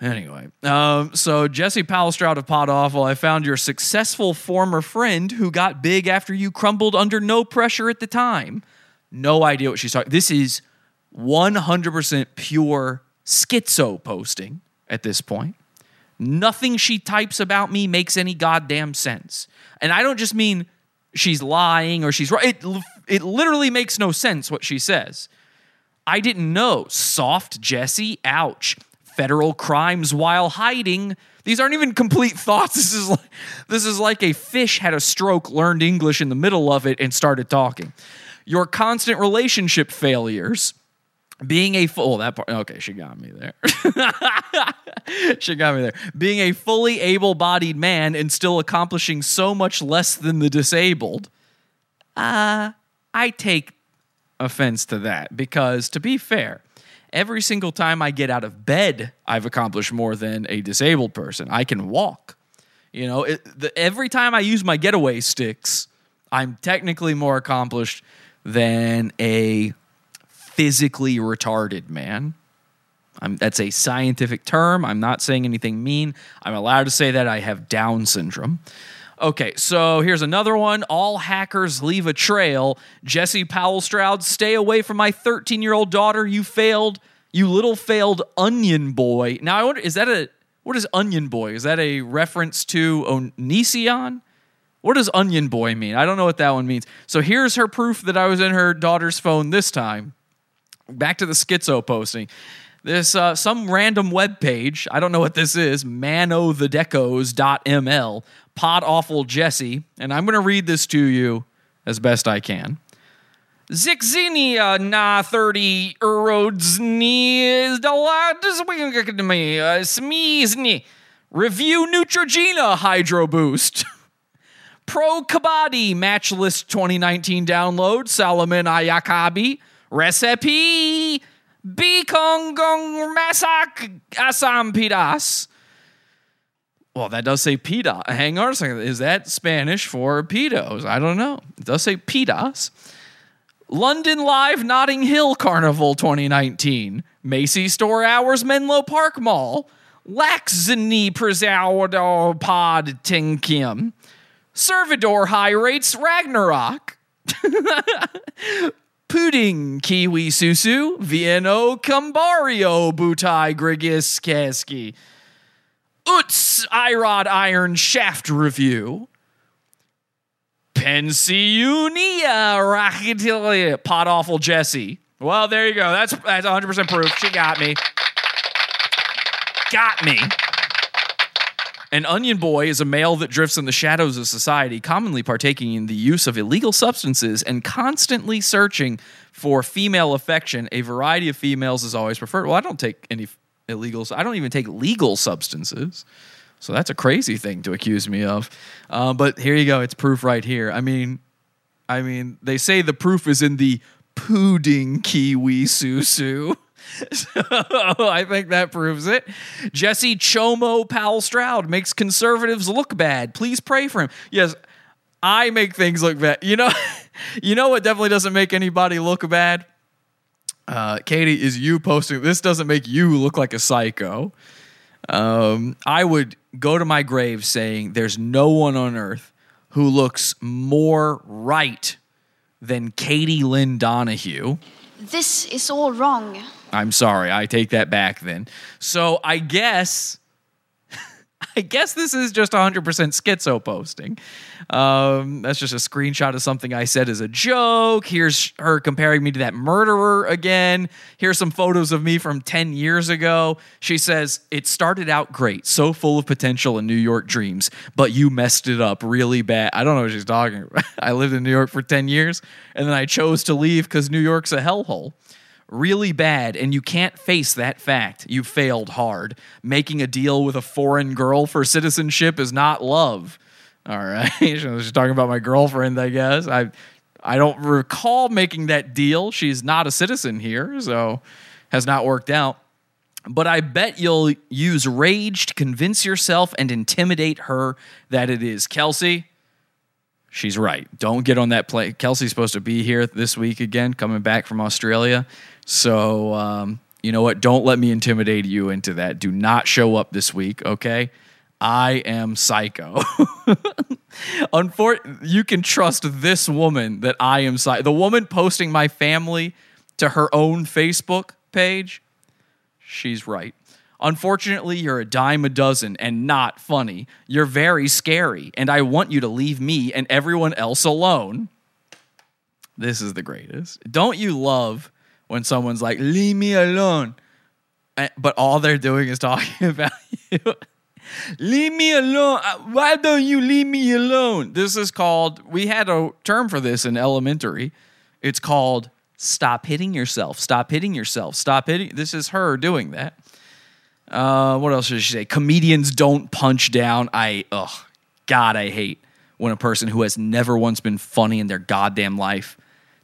Anyway, um, so Jesse Powell Stroud of Pod Awful, I found your successful former friend who got big after you crumbled under no pressure at the time. No idea what she's talking. This is 100% pure schizo posting at this point. Nothing she types about me makes any goddamn sense. And I don't just mean she's lying or she's right. It, it literally makes no sense what she says. I didn't know. Soft Jesse, ouch. Federal crimes while hiding. These aren't even complete thoughts. This is like, this is like a fish had a stroke, learned English in the middle of it, and started talking. Your constant relationship failures being a full oh, that part okay she got me there she got me there being a fully able-bodied man and still accomplishing so much less than the disabled uh i take offense to that because to be fair every single time i get out of bed i've accomplished more than a disabled person i can walk you know it, the, every time i use my getaway sticks i'm technically more accomplished than a physically retarded man. I'm, that's a scientific term. I'm not saying anything mean. I'm allowed to say that I have Down syndrome. Okay, so here's another one. All hackers leave a trail. Jesse Powell Stroud, stay away from my 13 year old daughter. You failed. You little failed onion boy. Now, I wonder, is that a, what is onion boy? Is that a reference to Onision? What does onion boy mean? I don't know what that one means. So here's her proof that I was in her daughter's phone this time back to the schizo posting. This uh, some random web page. I don't know what this is. Manodecos.ml. Pod awful Jesse, and I'm going to read this to you as best I can. Zixinia na 30 erodzni is the lot of me smeezni. Review Neutrogena Hydro Boost. Pro Kabaddi Match List 2019 download. Salomon Ayakabi. Recipe Bikongong Masak Asam Pidas. Well, that does say pita. Hang on a second. Is that Spanish for pedos? I don't know. It does say pitas. London Live Notting Hill Carnival 2019. Macy Store Hours Menlo Park Mall. Laxzini Prezaudo Pod Tinkim. Servidor High Rates Ragnarok. Pudding, Kiwi Susu, Vieno Cambario, Butai Grigius Kaski. Utz Irod Iron Shaft Review. Pensiunia Racketilia Pod Awful Jesse. Well, there you go. That's that's 100% proof. She got me. Got me. An onion boy is a male that drifts in the shadows of society, commonly partaking in the use of illegal substances and constantly searching for female affection. A variety of females is always preferred. Well, I don't take any illegals. I don't even take legal substances. So that's a crazy thing to accuse me of. Uh, but here you go. It's proof right here. I mean, I mean, they say the proof is in the pudding kiwi susu. So I think that proves it. Jesse Chomo Powell Stroud makes conservatives look bad. Please pray for him. Yes, I make things look bad. You know, you know what definitely doesn't make anybody look bad? Uh, Katie, is you posting this doesn't make you look like a psycho. Um, I would go to my grave saying there's no one on earth who looks more right than Katie Lynn Donahue. This is all wrong. I'm sorry, I take that back then. So I guess I guess this is just 100% schizo posting. Um, that's just a screenshot of something I said as a joke. Here's her comparing me to that murderer again. Here's some photos of me from 10 years ago. She says, It started out great, so full of potential and New York dreams, but you messed it up really bad. I don't know what she's talking about. I lived in New York for 10 years, and then I chose to leave because New York's a hellhole really bad and you can't face that fact. You failed hard. Making a deal with a foreign girl for citizenship is not love. All right. She's talking about my girlfriend, I guess. I I don't recall making that deal. She's not a citizen here, so has not worked out. But I bet you'll use rage to convince yourself and intimidate her that it is. Kelsey, she's right. Don't get on that plane. Kelsey's supposed to be here this week again, coming back from Australia. So, um, you know what? Don't let me intimidate you into that. Do not show up this week, okay? I am psycho. Unfor- you can trust this woman that I am psycho. The woman posting my family to her own Facebook page, she's right. Unfortunately, you're a dime a dozen and not funny. You're very scary, and I want you to leave me and everyone else alone. This is the greatest. Don't you love when someone's like, leave me alone? Eh, But all they're doing is talking about you. leave me alone. Uh, Why don't you leave me alone? This is called, we had a term for this in elementary. It's called stop hitting yourself. Stop hitting yourself. Stop hitting. This is her doing that. Uh, what else did she say? Comedians don't punch down. I, ugh, God, I hate when a person who has never once been funny in their goddamn life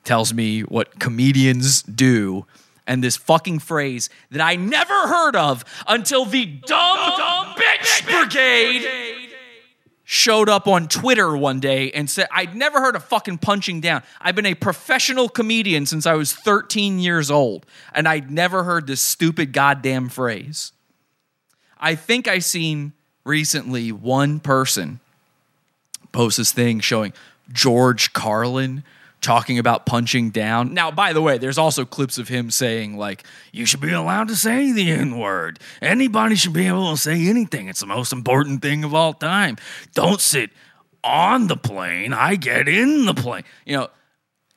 tells me what comedians do. And this fucking phrase that I never heard of until the dumb, dumb bitch brigade showed up on Twitter one day and said, I'd never heard of fucking punching down. I've been a professional comedian since I was 13 years old, and I'd never heard this stupid goddamn phrase. I think I seen recently one person post this thing showing George Carlin talking about punching down. Now, by the way, there's also clips of him saying like, "You should be allowed to say the N word. Anybody should be able to say anything. It's the most important thing of all time. Don't sit on the plane. I get in the plane." You know.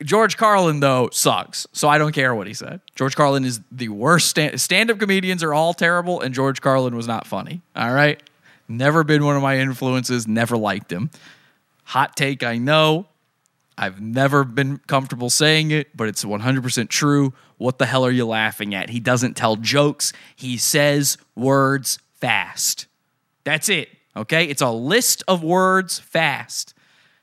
George Carlin, though, sucks. So I don't care what he said. George Carlin is the worst. Stand up comedians are all terrible, and George Carlin was not funny. All right. Never been one of my influences, never liked him. Hot take, I know. I've never been comfortable saying it, but it's 100% true. What the hell are you laughing at? He doesn't tell jokes, he says words fast. That's it. Okay. It's a list of words fast.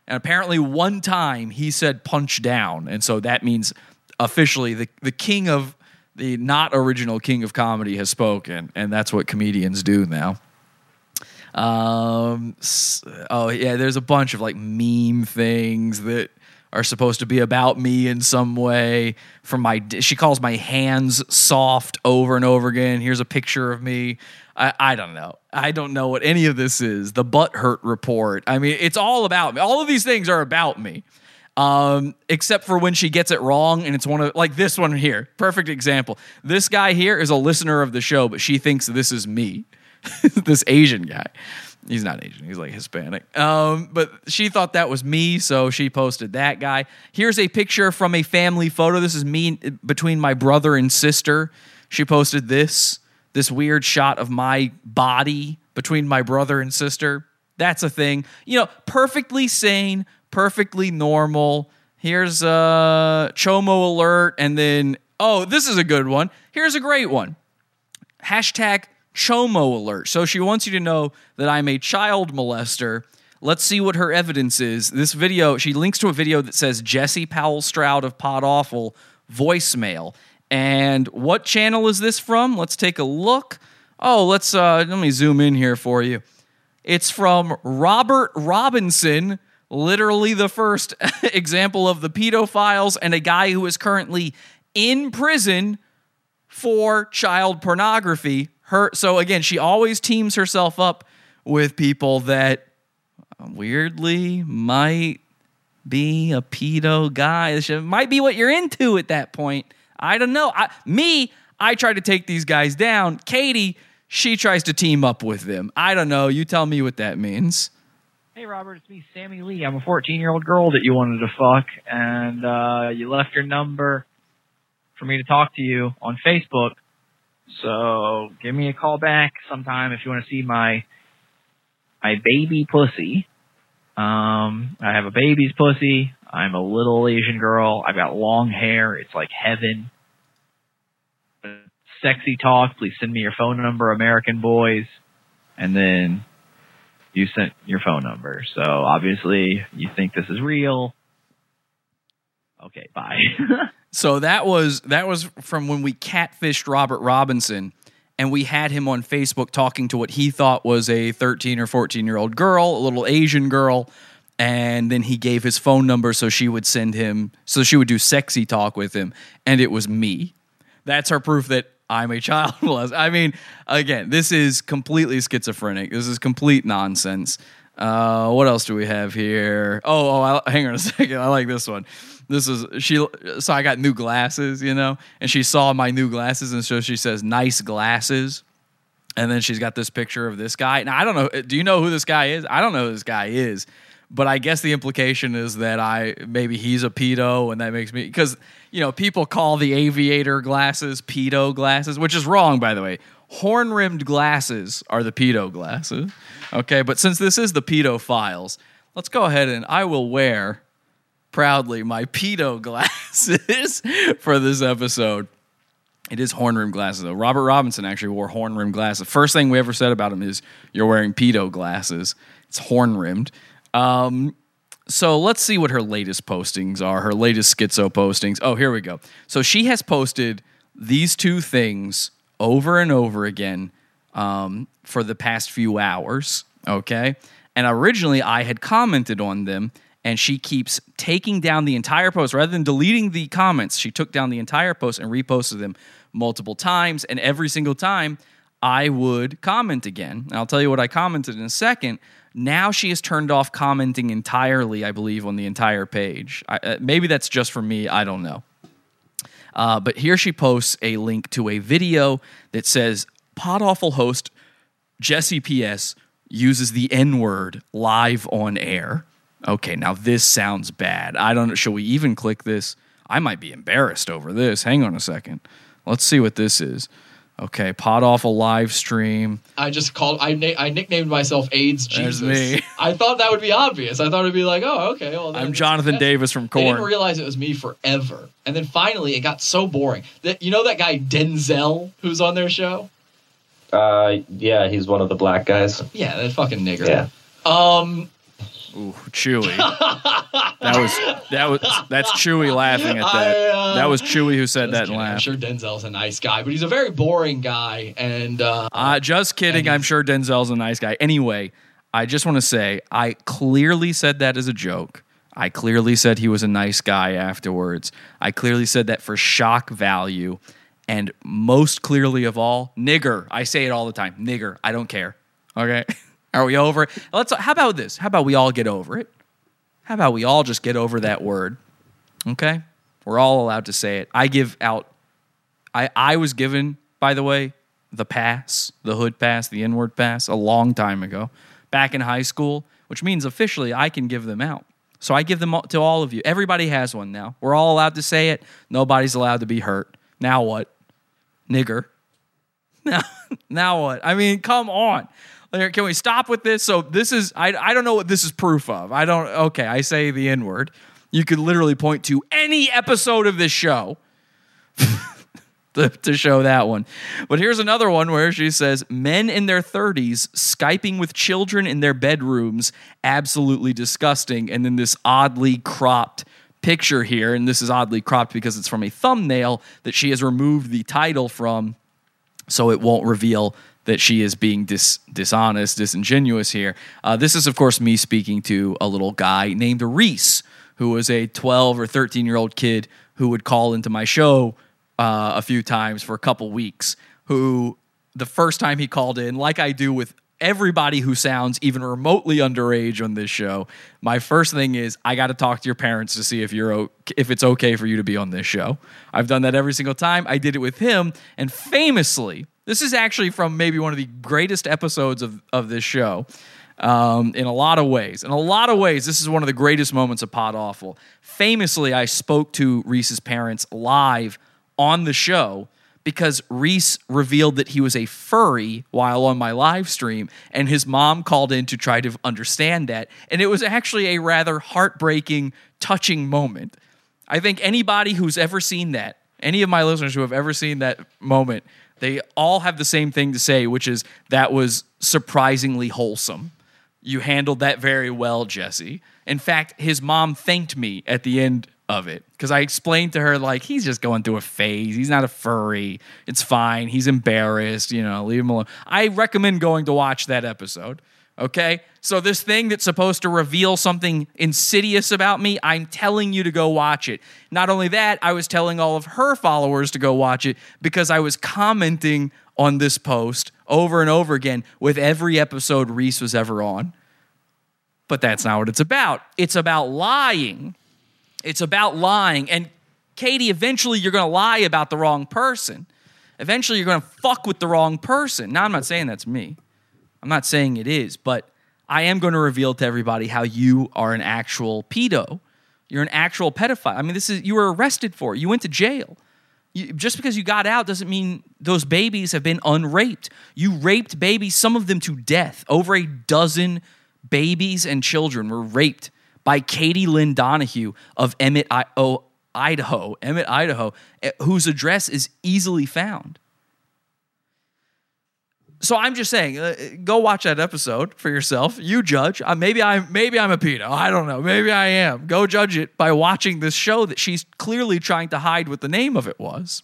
And apparently, one time he said punch down. And so that means officially the, the king of the not original king of comedy has spoken. And that's what comedians do now. Um, oh, yeah, there's a bunch of like meme things that are supposed to be about me in some way. From my, she calls my hands soft over and over again. Here's a picture of me. I, I don't know. I don't know what any of this is. The butt hurt report. I mean, it's all about me. All of these things are about me. Um, except for when she gets it wrong, and it's one of like this one here. Perfect example. This guy here is a listener of the show, but she thinks this is me. this Asian guy. He's not Asian. He's like Hispanic. Um, but she thought that was me, so she posted that guy. Here's a picture from a family photo. This is me between my brother and sister. She posted this this weird shot of my body between my brother and sister. That's a thing. You know, perfectly sane, perfectly normal. Here's a Chomo alert, and then oh, this is a good one. Here's a great one hashtag chomo alert. So she wants you to know that I'm a child molester. Let's see what her evidence is. This video, she links to a video that says Jesse Powell Stroud of Pod Awful voicemail. And what channel is this from? Let's take a look. Oh, let's uh let me zoom in here for you. It's from Robert Robinson, literally the first example of the pedophiles and a guy who is currently in prison for child pornography. Her so again, she always teams herself up with people that weirdly might be a pedo guy. This might be what you're into at that point. I don't know. I, me, I try to take these guys down. Katie, she tries to team up with them. I don't know. You tell me what that means. Hey, Robert, it's me, Sammy Lee. I'm a 14 year old girl that you wanted to fuck, and uh, you left your number for me to talk to you on Facebook. So give me a call back sometime if you want to see my my baby pussy. Um, I have a baby's pussy. I'm a little Asian girl. I've got long hair. It's like heaven. Sexy talk. Please send me your phone number, American boys. And then you sent your phone number. So obviously you think this is real. Okay, bye. So that was that was from when we catfished Robert Robinson and we had him on Facebook talking to what he thought was a 13 or 14 year old girl, a little Asian girl, and then he gave his phone number so she would send him so she would do sexy talk with him and it was me. That's her proof that I'm a child molester. I mean, again, this is completely schizophrenic. This is complete nonsense. Uh, what else do we have here? Oh, oh, I, hang on a second. I like this one. This is she. So I got new glasses, you know, and she saw my new glasses, and so she says, "Nice glasses." And then she's got this picture of this guy. Now I don't know. Do you know who this guy is? I don't know who this guy is, but I guess the implication is that I maybe he's a pedo, and that makes me because you know people call the aviator glasses pedo glasses, which is wrong, by the way. Horn rimmed glasses are the pedo glasses. Okay, but since this is the pedo files, let's go ahead and I will wear proudly my pedo glasses for this episode. It is horn rimmed glasses though. Robert Robinson actually wore horn rimmed glasses. First thing we ever said about him is you're wearing pedo glasses. It's horn rimmed. Um, so let's see what her latest postings are. Her latest schizo postings. Oh, here we go. So she has posted these two things over and over again um, for the past few hours. Okay. And originally I had commented on them, and she keeps taking down the entire post rather than deleting the comments. She took down the entire post and reposted them multiple times. And every single time I would comment again. And I'll tell you what I commented in a second. Now she has turned off commenting entirely, I believe, on the entire page. I, uh, maybe that's just for me. I don't know. Uh, but here she posts a link to a video that says Pod Awful host Jesse PS uses the N word live on air. Okay, now this sounds bad. I don't know. Shall we even click this? I might be embarrassed over this. Hang on a second. Let's see what this is. Okay, Pod Awful live stream. I just called. I na- I nicknamed myself AIDS There's Jesus. me. I thought that would be obvious. I thought it'd be like, oh, okay. Well, then I'm Jonathan Davis from I Korn. didn't realize it was me forever. And then finally, it got so boring that you know that guy Denzel who's on their show. Uh, yeah, he's one of the black guys. Yeah, that fucking nigger. Yeah. Um. Ooh, Chewy. that was that was that's Chewy laughing at that. I, uh, that was Chewy who said that and I'm sure Denzel's a nice guy, but he's a very boring guy. And uh, Uh, just kidding. I'm sure Denzel's a nice guy. Anyway, I just want to say I clearly said that as a joke. I clearly said he was a nice guy afterwards. I clearly said that for shock value. And most clearly of all, nigger. I say it all the time. Nigger. I don't care. Okay. Are we over it? Let's how about this? How about we all get over it? How about we all just get over that word? Okay? We're all allowed to say it. I give out I I was given, by the way, the pass, the hood pass, the N-word pass a long time ago, back in high school, which means officially I can give them out. So I give them to all of you. Everybody has one now. We're all allowed to say it. Nobody's allowed to be hurt. Now what? Nigger. Now, now what? I mean, come on. Can we stop with this? So this is I I don't know what this is proof of. I don't okay, I say the N-word. You could literally point to any episode of this show to, to show that one. But here's another one where she says men in their 30s Skyping with children in their bedrooms, absolutely disgusting. And then this oddly cropped picture here, and this is oddly cropped because it's from a thumbnail that she has removed the title from so it won't reveal that she is being dis- dishonest, disingenuous here. Uh, this is, of course, me speaking to a little guy named Reese, who was a 12 or 13 year old kid who would call into my show uh, a few times for a couple weeks. Who, the first time he called in, like I do with everybody who sounds even remotely underage on this show, my first thing is I got to talk to your parents to see if you're o- if it's okay for you to be on this show. I've done that every single time. I did it with him, and famously, This is actually from maybe one of the greatest episodes of, of this show um, in a lot of ways. In a lot of ways, this is one of the greatest moments of Pod Awful. Famously, I spoke to Reese's parents live on the show because Reese revealed that he was a furry while on my live stream, and his mom called in to try to understand that. And it was actually a rather heartbreaking, touching moment. I think anybody who's ever seen that, any of my listeners who have ever seen that moment, they all have the same thing to say, which is that was surprisingly wholesome. You handled that very well, Jesse. In fact, his mom thanked me at the end of it because I explained to her, like, he's just going through a phase. He's not a furry. It's fine. He's embarrassed. You know, leave him alone. I recommend going to watch that episode. Okay? So, this thing that's supposed to reveal something insidious about me, I'm telling you to go watch it. Not only that, I was telling all of her followers to go watch it because I was commenting on this post over and over again with every episode Reese was ever on. But that's not what it's about. It's about lying. It's about lying. And Katie, eventually you're going to lie about the wrong person. Eventually you're going to fuck with the wrong person. Now, I'm not saying that's me. I'm not saying it is, but I am going to reveal to everybody how you are an actual pedo. You're an actual pedophile. I mean, this is you were arrested for. it. You went to jail. You, just because you got out doesn't mean those babies have been unraped. You raped babies, some of them to death. Over a dozen babies and children were raped by Katie Lynn Donahue of Emmett, I- oh, Idaho, Emmett, Idaho, eh, whose address is easily found. So I'm just saying, uh, go watch that episode for yourself. You judge. Uh, maybe I'm maybe I'm a pedo. I don't know. Maybe I am. Go judge it by watching this show that she's clearly trying to hide what the name of it was.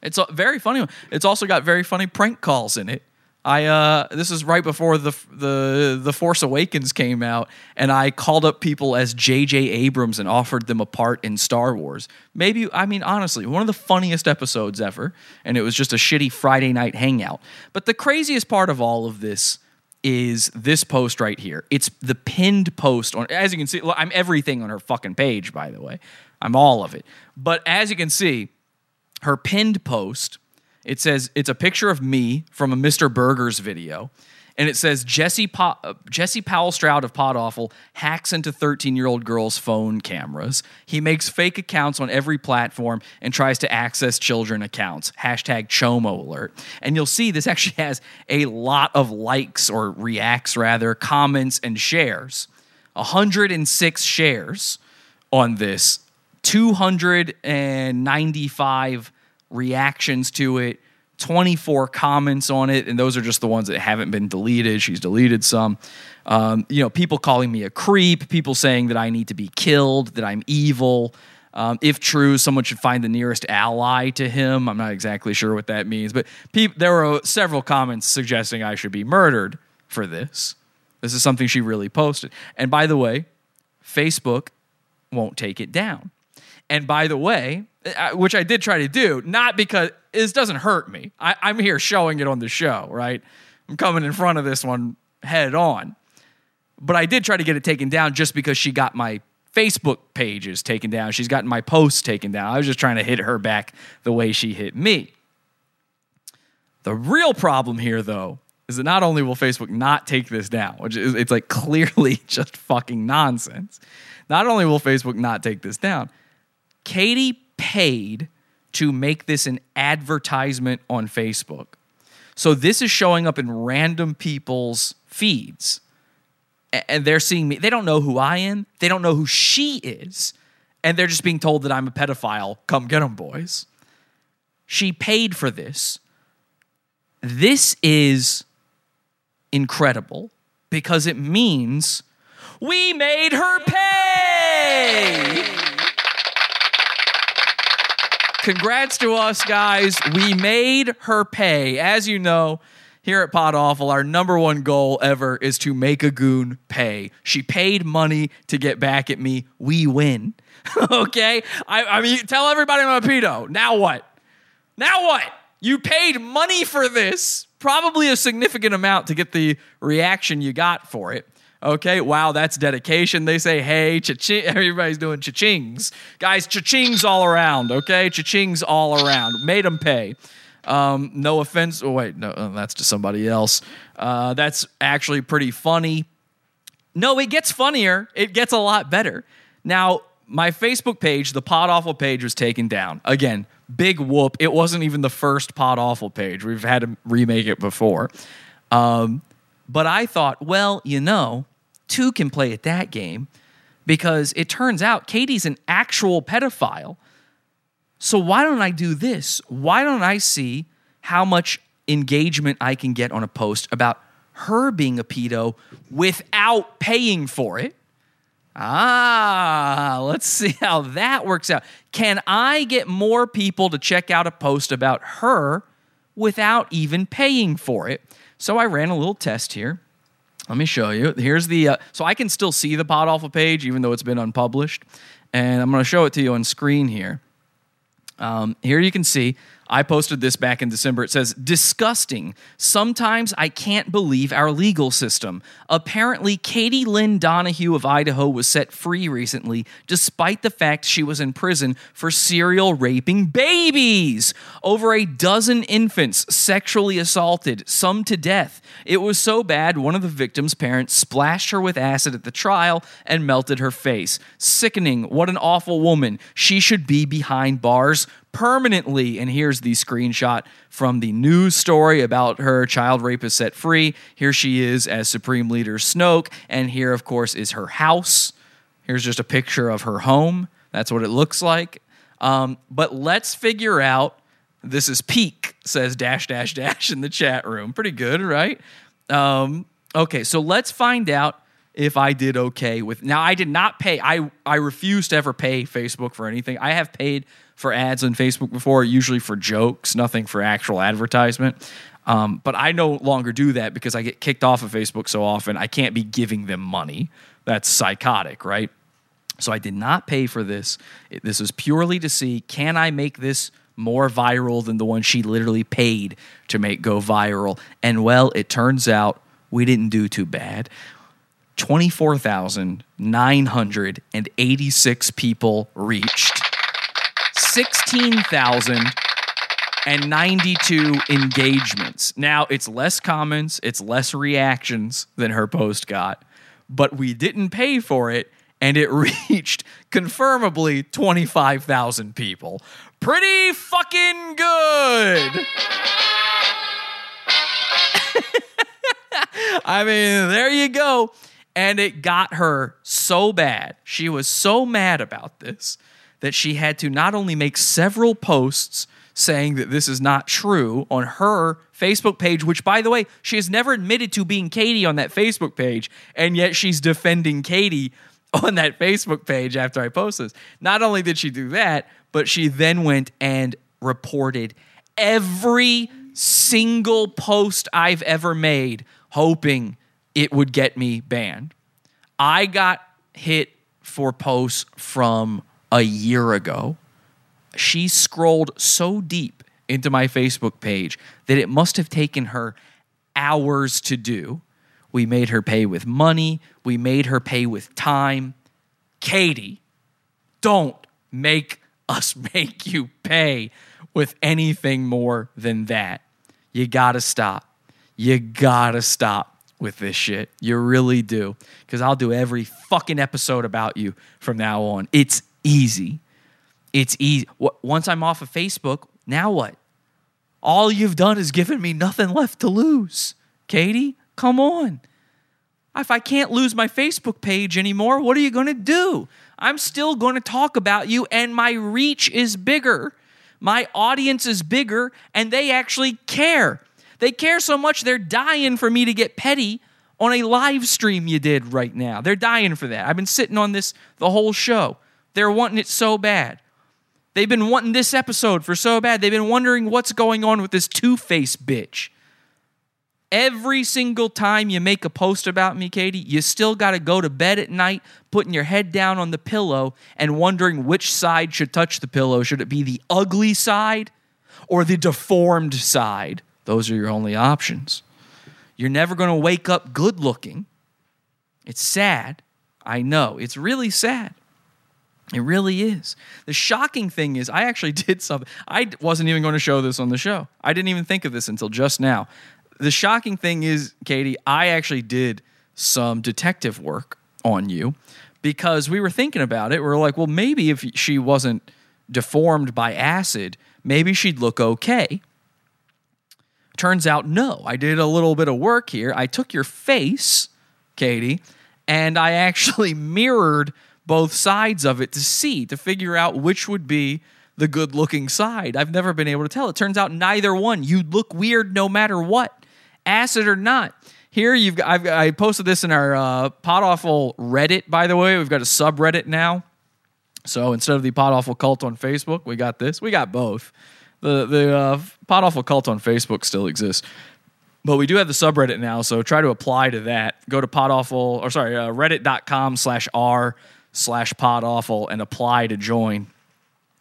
It's a very funny. One. It's also got very funny prank calls in it. I uh, this is right before the the the Force Awakens came out, and I called up people as J.J. Abrams and offered them a part in Star Wars. Maybe I mean honestly, one of the funniest episodes ever, and it was just a shitty Friday night hangout. But the craziest part of all of this is this post right here. It's the pinned post on. As you can see, I'm everything on her fucking page. By the way, I'm all of it. But as you can see, her pinned post it says it's a picture of me from a Mr. Burgers video. And it says Jesse, uh, Jesse Powell Stroud of Pod Awful hacks into 13 year old girls' phone cameras. He makes fake accounts on every platform and tries to access children accounts. Hashtag Chomo alert. And you'll see this actually has a lot of likes or reacts, rather, comments, and shares. 106 shares on this, 295 reactions to it, 24 comments on it, and those are just the ones that haven't been deleted. She's deleted some. Um, you know, people calling me a creep, people saying that I need to be killed, that I'm evil. Um, if true, someone should find the nearest ally to him. I'm not exactly sure what that means, but peop there were several comments suggesting I should be murdered for this. This is something she really posted. And by the way, Facebook won't take it down. And by the way, uh, which I did try to do, not because this doesn't hurt me. I, I'm here showing it on the show, right? I'm coming in front of this one head on. But I did try to get it taken down just because she got my Facebook pages taken down. She's gotten my posts taken down. I was just trying to hit her back the way she hit me. The real problem here, though, is that not only will Facebook not take this down, which is it's like clearly just fucking nonsense. Not only will Facebook not take this down, Katie paid to make this an advertisement on Facebook. So this is showing up in random people's feeds. And they're seeing me. They don't know who I am. They don't know who she is. And they're just being told that I'm a pedophile. Come get them, boys. She paid for this. This is incredible because it means we made her pay. Congrats to us, guys. We made her pay. As you know, here at Pod Awful, our number one goal ever is to make a goon pay. She paid money to get back at me. We win. okay? I, I mean, tell everybody I'm a pedo. Now what? Now what? You paid money for this, probably a significant amount to get the reaction you got for it. Okay, wow, that's dedication. They say, hey, cha-ching. Everybody's doing cha-chings. Guys, cha-chings all around, okay? Cha-chings all around. Made them pay. Um, no offense. Oh wait, no, uh, that's to somebody else. Uh, that's actually pretty funny. No, it gets funnier. It gets a lot better. Now, my Facebook page, the Pod Awful page, was taken down. Again, big whoop. It wasn't even the first Pod Awful page. We've had to remake it before. Um, but I thought, well, you know, two can play at that game because it turns out Katie's an actual pedophile. So why don't I do this? Why don't I see how much engagement I can get on a post about her being a pedo without paying for it? Ah, let's see how that works out. Can I get more people to check out a post about her without even paying for it? So I ran a little test here. Let me show you. Here's the uh, so I can still see the Pod Awful page even though it's been unpublished, and I'm going to show it to you on screen here. Um, here you can see I posted this back in December. It says, disgusting. Sometimes I can't believe our legal system. Apparently, Katie Lynn Donahue of Idaho was set free recently, despite the fact she was in prison for serial raping babies. Over a dozen infants sexually assaulted, some to death. It was so bad, one of the victims' parents splashed her with acid at the trial and melted her face. Sickening. What an awful woman. She should be behind bars permanently. And here's the screenshot from the news story about her child rapist set free. Here she is as Supreme Leader Snoke. And here, of course, is her house. Here's just a picture of her home. That's what it looks like. Um, but let's figure out. This is peak, says dash dash dash in the chat room. Pretty good, right? Um, okay, so let's find out if I did okay with. Now, I did not pay. I I refuse to ever pay Facebook for anything. I have paid for ads on Facebook before, usually for jokes, nothing for actual advertisement. Um, but I no longer do that because I get kicked off of Facebook so often. I can't be giving them money. That's psychotic, right? So I did not pay for this. This is purely to see can I make this more viral than the one she literally paid to make go viral. And well, it turns out we didn't do too bad. 24,986 people reached. 16,092 engagements. Now, it's less comments, it's less reactions than her post got, but we didn't pay for it and it reached confirmably 25,000 people. Pretty fucking good. I mean, there you go. And it got her so bad. She was so mad about this that she had to not only make several posts saying that this is not true on her Facebook page, which, by the way, she has never admitted to being Katie on that Facebook page, and yet she's defending Katie on that Facebook page after I post this. Not only did she do that, but she then went and reported every single post I've ever made, hoping it would get me banned. I got hit for posts from a year ago. She scrolled so deep into my Facebook page that it must have taken her hours to do. We made her pay with money, we made her pay with time. Katie, don't make us make you pay with anything more than that. You gotta stop. You gotta stop with this shit. You really do. Because I'll do every fucking episode about you from now on. It's easy. It's easy. Once I'm off of Facebook, now what? All you've done is given me nothing left to lose. Katie, come on. If I can't lose my Facebook page anymore, what are you going to do? I'm still going to talk about you, and my reach is bigger. My audience is bigger, and they actually care. They care so much, they're dying for me to get petty on a live stream you did right now. They're dying for that. I've been sitting on this the whole show. They're wanting it so bad. They've been wanting this episode for so bad. They've been wondering what's going on with this two face bitch. Every single time you make a post about me, Katie, you still got to go to bed at night, putting your head down on the pillow and wondering which side should touch the pillow. Should it be the ugly side or the deformed side? Those are your only options. You're never going to wake up good looking. It's sad. I know. It's really sad. It really is. The shocking thing is, I actually did something. I wasn't even going to show this on the show. I didn't even think of this until just now. The shocking thing is, Katie, I actually did some detective work on you because we were thinking about it. We are like, well, maybe if she wasn't deformed by acid, maybe she'd look okay. Turns out, no. I did a little bit of work here. I took your face, Katie, and I actually mirrored both sides of it to see, to figure out which would be the good looking side. I've never been able to tell. It turns out neither one. You look weird no matter what, acid or not. Here you've got, I've, I posted this in our uh, Pod Awful Reddit, by the way. We've got a subreddit now. So instead of the Pod Awful Cult on Facebook, we got this. We got both. The the uh, Pod Awful Cult on Facebook still exists. But we do have the subreddit now, so try to apply to that. Go to podawful, or sorry, uh, reddit.com slash r slash podawful and apply to join.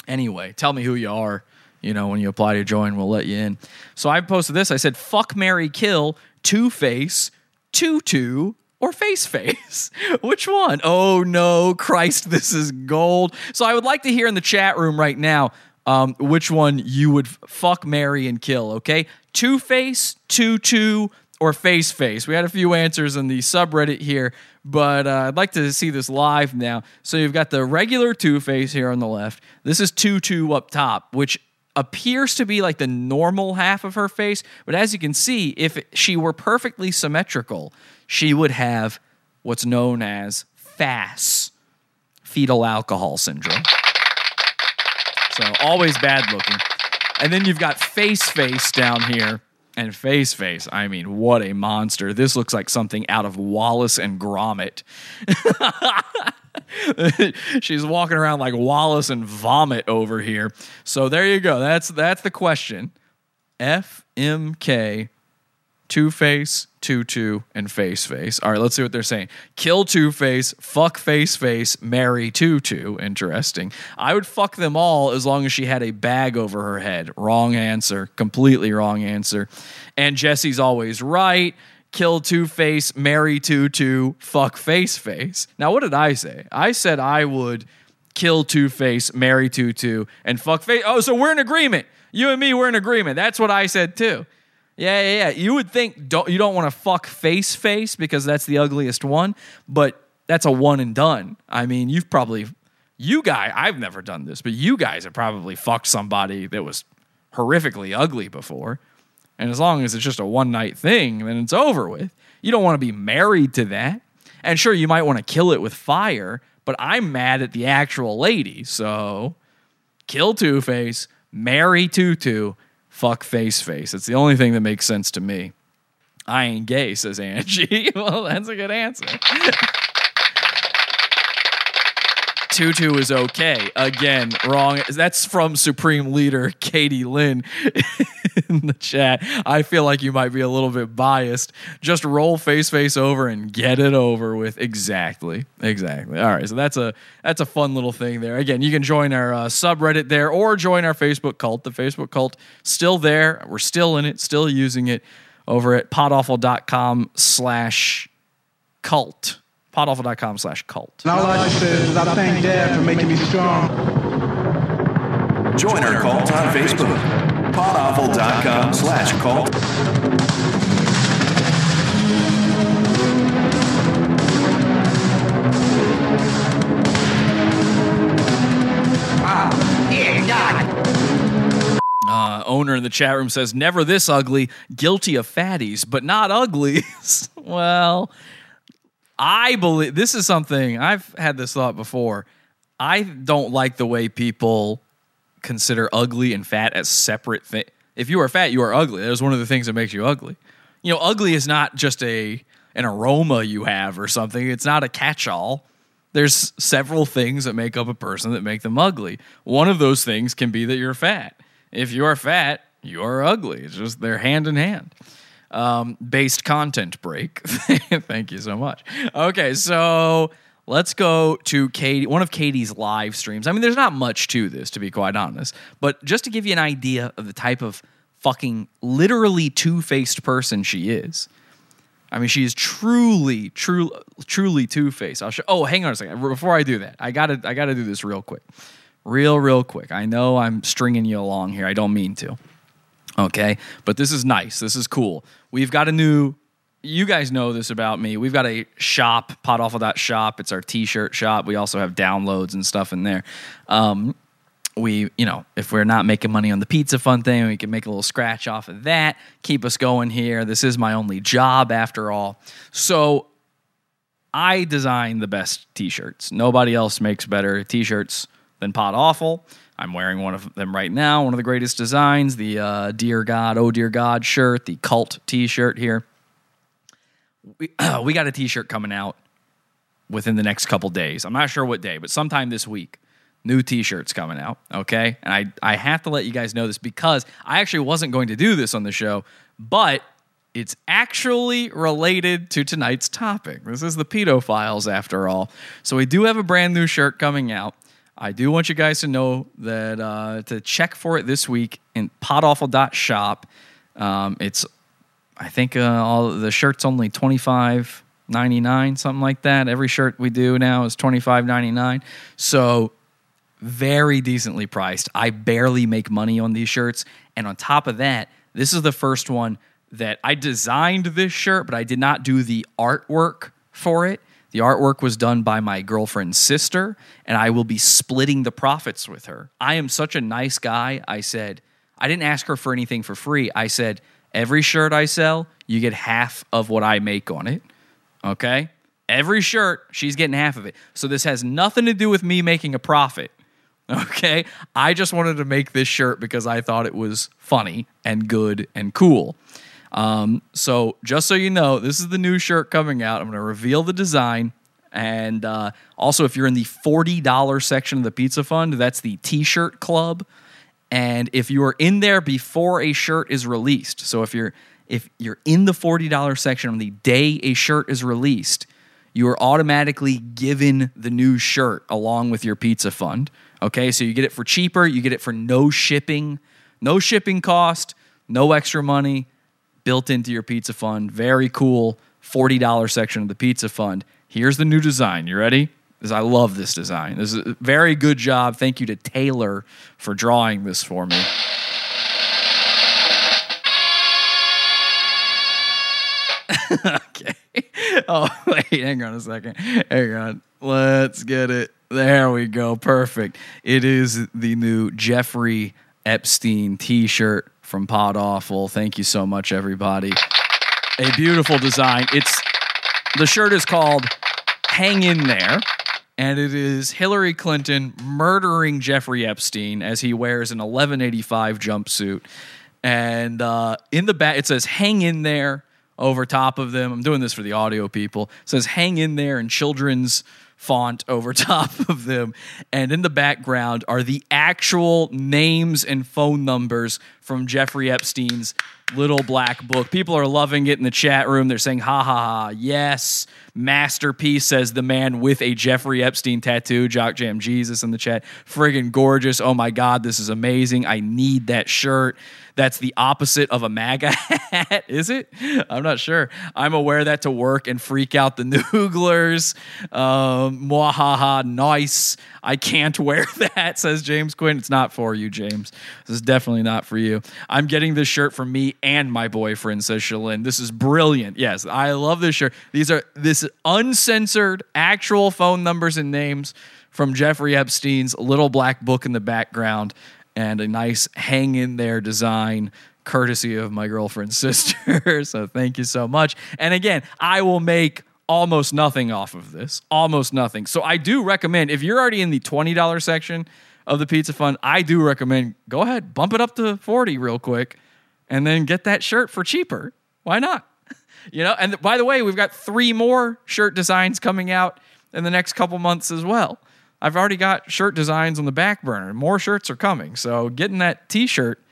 Anyway, tell me who you are. You know, when you apply to join, we'll let you in. So I posted this. I said, fuck Mary Kill, Two Face, Tutu, or Face Face? Which one? Oh no, Christ, this is gold. So I would like to hear in the chat room right now um, which one you would fuck, marry, and kill, okay? Two Face, Tutu, or Face Face. We had a few answers in the subreddit here, but uh, I'd like to see this live now. So you've got the regular Two Face here on the left. This is Tutu up top, which appears to be like the normal half of her face. But as you can see, if she were perfectly symmetrical, she would have what's known as FAS, fetal alcohol syndrome. So always bad looking. And then you've got face face down here. And face face, I mean, what a monster. This looks like something out of Wallace and Gromit. She's walking around like Wallace and Vomit over here. So there you go. That's that's the question. FMK Two Face, Tutu, and Face Face. All right, let's see what they're saying. Kill Two Face, fuck Face Face, marry Tutu. Interesting. I would fuck them all as long as she had a bag over her head. Wrong answer. Completely wrong answer. And Jesse's always right. Kill Two Face, marry Tutu, fuck Face Face. Now, what did I say? I said I would kill Two Face, marry Tutu, and fuck Face. Oh, so we're in agreement. You and me, we're in agreement. That's what I said too. Yeah, yeah, yeah. You would think don't you don't want to fuck face face because that's the ugliest one, but that's a one and done. I mean, you've probably you guy, I've never done this, but you guys have probably fucked somebody that was horrifically ugly before. And as long as it's just a one night thing, then it's over with. You don't want to be married to that. And sure, you might want to kill it with fire, but I'm mad at the actual lady. So kill Two Face, marry Tutu, fuck face face. It's the only thing that makes sense to me. I ain't gay, says Angie. well, that's a good answer. Tutu is okay. Again, wrong. That's from Supreme Leader Katie Lynn in the chat. I feel like you might be a little bit biased. Just roll face face over and get it over with. Exactly. Exactly. All right. So that's a that's a fun little thing there. Again, you can join our uh, subreddit there or join our Facebook cult. The Facebook cult still there. We're still in it. Still using it over at podawful.com slash cult podawful.com slash cult. And all I just said is I thank Dad for making me strong. Join our cult on Facebook. Podawful.com slash cult. Uh, owner in the chat room says, never this ugly, guilty of fatties, but not uglies. well, I believe this is something I've had this thought before. I don't like the way people consider ugly and fat as separate things. If you are fat, you are ugly. That is one of the things that makes you ugly. You know, ugly is not just a an aroma you have or something. It's not a catch-all. There's several things that make up a person that make them ugly. One of those things can be that you're fat. If you are fat, you are ugly. It's just they're hand in hand um, based content break. Thank you so much. Okay, so let's go to Katie, one of Katie's live streams. I mean, there's not much to this, to be quite honest, but just to give you an idea of the type of fucking literally two faced person she is. I mean, she is truly, truly, truly two faced. Oh, hang on a second. Before I do that, I gotta, I gotta do this real quick, real, real quick. I know I'm stringing you along here. I don't mean to. Okay, but this is nice. This is cool. We've got a new. You guys know this about me. We've got a shop, podawful.shop. It's our t-shirt shop. We also have downloads and stuff in there. Um, we, you know, if we're not making money on the pizza fund thing, we can make a little scratch off of that, keep us going here. This is my only job after all. So I design the best t-shirts. Nobody else makes better t-shirts than Pod Awful. I'm wearing one of them right now, one of the greatest designs, the uh, Dear God, Oh Dear God shirt, the cult t-shirt here. We, we got a t-shirt coming out within the next couple days. I'm not sure what day, but sometime this week new t-shirts coming out okay and i i have to let you guys know this because i actually wasn't going to do this on the show but it's actually related to tonight's topic this is the Pedo Files after all so we do have a brand new shirt coming out i do want you guys to know that uh, to check for it this week in podawful.shop um, it's i think uh, all the shirts only twenty five ninety nine, something like that every shirt we do now is 25.99 so very decently priced. I barely make money on these shirts. And on top of that, this is the first one that I designed this shirt, but I did not do the artwork for it. The artwork was done by my girlfriend's sister, and I will be splitting the profits with her. I am such a nice guy. I said, I didn't ask her for anything for free. I said, every shirt I sell, you get half of what I make on it. Okay? Every shirt, she's getting half of it. So this has nothing to do with me making a profit. Okay. I just wanted to make this shirt because I thought it was funny and good and cool. Um, so, just so you know, this is the new shirt coming out. I'm going to reveal the design. And uh, also, if you're in the $40 section of the Pizza Fund, that's the t shirt club. And if you are in there before a shirt is released, so if you're if you're in the $40 section on the day a shirt is released, you are automatically given the new shirt along with your pizza fund. Okay, so you get it for cheaper, you get it for no shipping, no shipping cost, no extra money built into your pizza fund. Very cool $40 section of the pizza fund. Here's the new design. You ready? This, I love this design. This is a very good job. Thank you to Taylor for drawing this for me. okay. Oh, wait, hang on a second. Hang on. Let's get it. There we go. Perfect. It is the new Jeffrey Epstein t shirt from Pod Awful. Thank you so much, everybody. A beautiful design. It's the shirt is called Hang In There, and it is Hillary Clinton murdering Jeffrey Epstein as he wears an 1185 jumpsuit. And uh, in the back, it says Hang In There over top of them. I'm doing this for the audio people. It says Hang In There in children's font over top of them. And in the background are the actual names and phone numbers from Jeffrey Epstein's little black book. People are loving it in the chat room. They're saying, ha ha ha, yes. Masterpiece says the man with a Jeffrey Epstein tattoo, Jock Jam Jesus in the chat. Friggin' gorgeous. Oh my God, this is amazing. I need that shirt. That's the opposite of a MAGA hat, is it? I'm not sure. I'm aware that to work and freak out the nooglers. Um, mwahaha, nice. I can't wear that, says James Quinn. It's not for you, James. This is definitely not for you. I'm getting this shirt for me and my boyfriend, says Shalyn. This is brilliant. Yes, I love this shirt. These are this uncensored, actual phone numbers and names from Jeffrey Epstein's little black book in the background and a nice hang in there design courtesy of my girlfriend's sister. so thank you so much. And again, I will make almost nothing off of this. Almost nothing. So I do recommend if you're already in the $20 section of the pizza fund, I do recommend go ahead, bump it up to 40 real quick and then get that shirt for cheaper. Why not? You know, and by the way, we've got three more shirt designs coming out in the next couple months as well. I've already got shirt designs on the back burner. More shirts are coming. So get in that t-shirt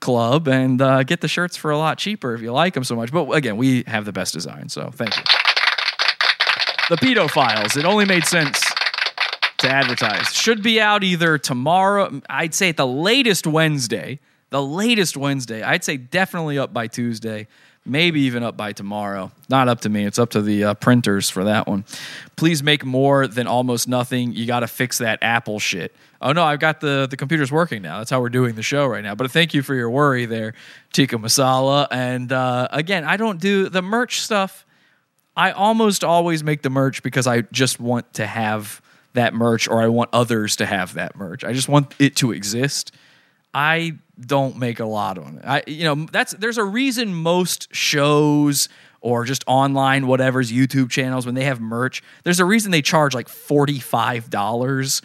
club and uh, get the shirts for a lot cheaper if you like them so much. But again, we have the best design. So thank you. The Pedo Files. It only made sense to advertise. Should be out either tomorrow. I'd say at the latest Wednesday. The latest Wednesday. I'd say definitely up by Tuesday maybe even up by tomorrow. Not up to me. It's up to the uh, printers for that one. Please make more than almost nothing. You got to fix that Apple shit. Oh no, I've got the the computer's working now. That's how we're doing the show right now. But thank you for your worry there, Tikka Masala. And uh, again, I don't do the merch stuff. I almost always make the merch because I just want to have that merch or I want others to have that merch. I just want it to exist. I don't make a lot on it. I you know, that's there's a reason most shows or just online whatever's YouTube channels when they have merch, there's a reason they charge like $45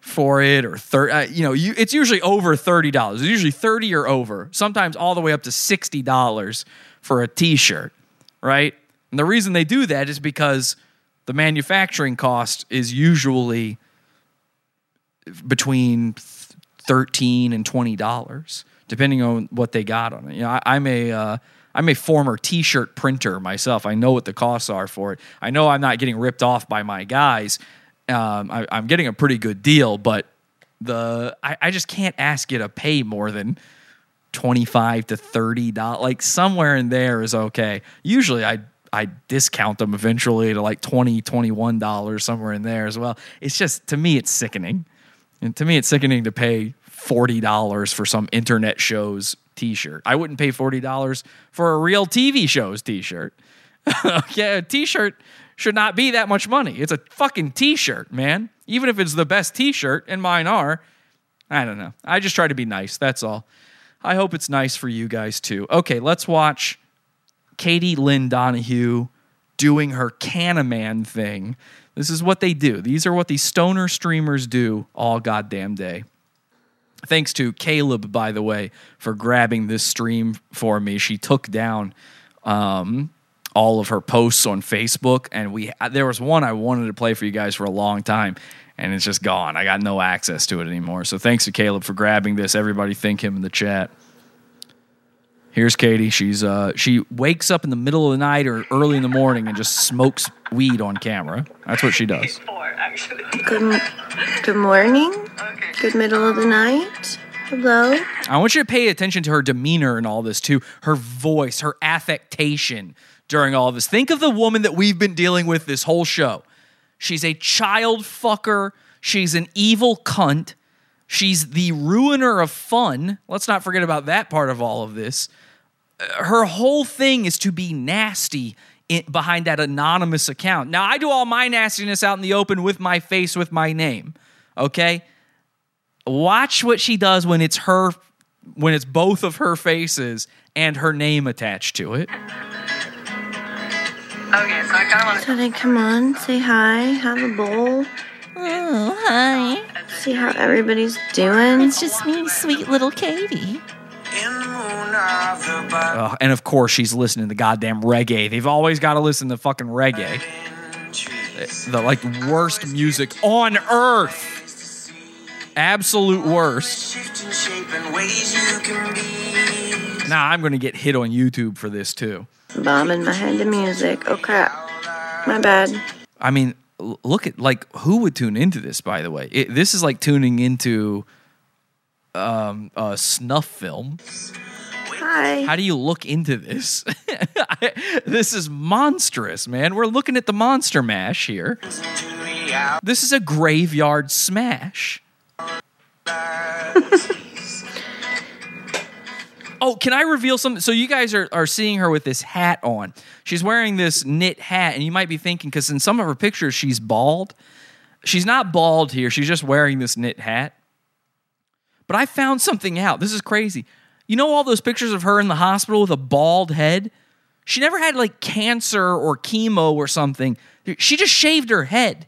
for it or 30 uh, you know, you, it's usually over $30. It's usually 30 or over. Sometimes all the way up to $60 for a t-shirt, right? And the reason they do that is because the manufacturing cost is usually between 13 and 20 dollars depending on what they got on it. You know I, i'm a uh, i'm a former t-shirt printer myself. I know what the costs are for it. I know i'm not getting ripped off by my guys. Um, I, i'm getting a pretty good deal but the I, I just can't ask you to pay more than 25 to 30 dollars like somewhere in there is okay. Usually i i discount them eventually to like 20 21 dollars somewhere in there as well. It's just to me it's sickening and to me it's sickening to pay 40 dollars for some internet show's t-shirt. I wouldn't pay 40 dollars for a real tv show's t-shirt. Yeah a t-shirt should not be that much money. It's a fucking t-shirt man. Even if it's the best t-shirt and mine are i don't know. I just try to be nice that's all. I hope it's nice for you guys too. Okay, let's watch Katie Lynn Donahue doing her Canaman thing. This is what they do. These are what these stoner streamers do all goddamn day. Thanks to Caleb, by the way, for grabbing this stream for me. She took down um, all of her posts on Facebook, and we there was one I wanted to play for you guys for a long time, and it's just gone. I got no access to it anymore. So thanks to Caleb for grabbing this. Everybody thank him in the chat. Here's Katie. She's uh she wakes up in the middle of the night or early in the morning and just smokes weed on camera. That's what she does. Good, m- good morning. Good middle of the night. Hello. I want you to pay attention to her demeanor and all this too. Her voice, her affectation during all of this. Think of the woman that we've been dealing with this whole show. She's a child fucker. She's an evil cunt. She's the ruiner of fun. Let's not forget about that part of all of this. Her whole thing is to be nasty in, behind that anonymous account. Now, I do all my nastiness out in the open with my face, with my name. Okay? Watch what she does when it's her, when it's both of her faces and her name attached to it. Okay, so I kind of want to. So they come on, say hi, have a bowl. Oh, hi. See how everybody's doing. It's just me, sweet little Katie. Uh, and of course, she's listening to goddamn reggae. They've always got to listen to fucking reggae. The like worst music on earth. Absolute worst. Now I'm going to get hit on YouTube for this too. Bombing my head to music. Oh crap. My bad. I mean, look at like who would tune into this. By the way, it, this is like tuning into um, a snuff film. Hi. How do you look into this? this is monstrous, man. We're looking at the monster mash here. This is a graveyard smash. oh, can I reveal something? So you guys are, are seeing her with this hat on. She's wearing this knit hat, and you might be thinking, because in some of her pictures, she's bald. She's not bald here. She's just wearing this knit hat. But I found something out. This is crazy. You know all those pictures of her in the hospital with a bald head? She never had like cancer or chemo or something. She just shaved her head.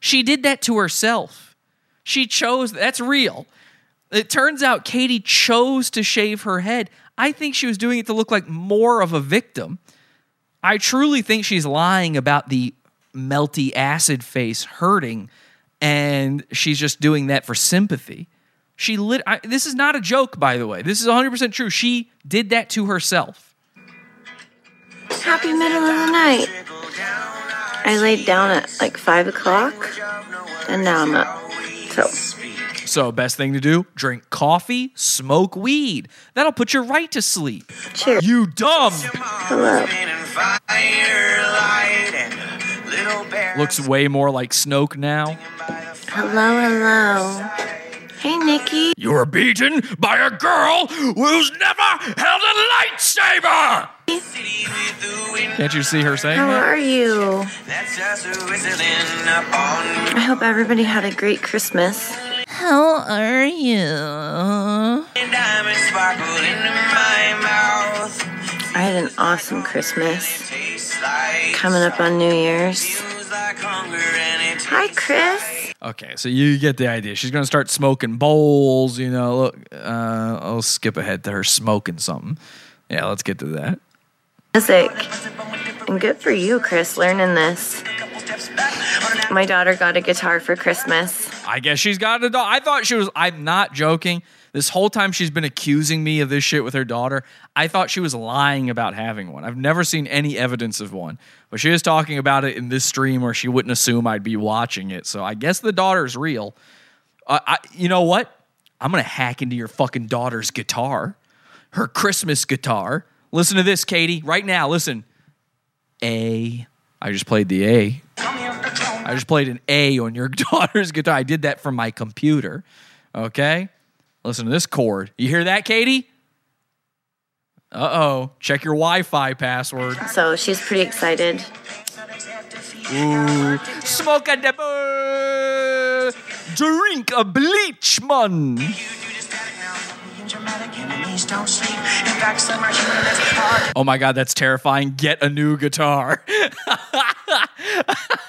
She did that to herself. She chose, that's real. It turns out Katie chose to shave her head. I think she was doing it to look like more of a victim. I truly think she's lying about the melty acid face hurting, and she's just doing that for sympathy. She lit. I, this is not a joke, by the way. This is 100% true. She did that to herself. Happy middle of the night. I laid down at like five o'clock, and now I'm up. So So, best thing to do drink coffee, smoke weed. That'll put you right to sleep. Cheers. You dumb. Hello. Looks way more like Snoke now. Hello, hello. Hey, Nikki. You were beaten by a girl who's never held a lightsaber! Can't you see her saying How that? are you? I hope everybody had a great Christmas. How are you? I had an awesome Christmas. Coming up on New Year's. Hi, Chris. Okay, so you get the idea. She's gonna start smoking bowls. You know, look. Uh, I'll skip ahead to her smoking something. Yeah, let's get to that. Music. And good for you, Chris, learning this. My daughter got a guitar for Christmas. I guess she's got a dog. I thought she was. I'm not joking. This whole time she's been accusing me of this shit with her daughter. I thought she was lying about having one. I've never seen any evidence of one, but she is talking about it in this stream where she wouldn't assume I'd be watching it. So I guess the daughter's real. Uh, I, you know what? I'm gonna hack into your fucking daughter's guitar, her Christmas guitar. Listen to this, Katie, right now. Listen. A. I just played the A. I just played an A on your daughter's guitar. I did that from my computer. Okay? Listen to this chord. You hear that, Katie? Uh oh. Check your Wi Fi password. So she's pretty excited. Ooh. Smoke a debut. Drink a bleach, man. Oh my god, that's terrifying. Get a new guitar.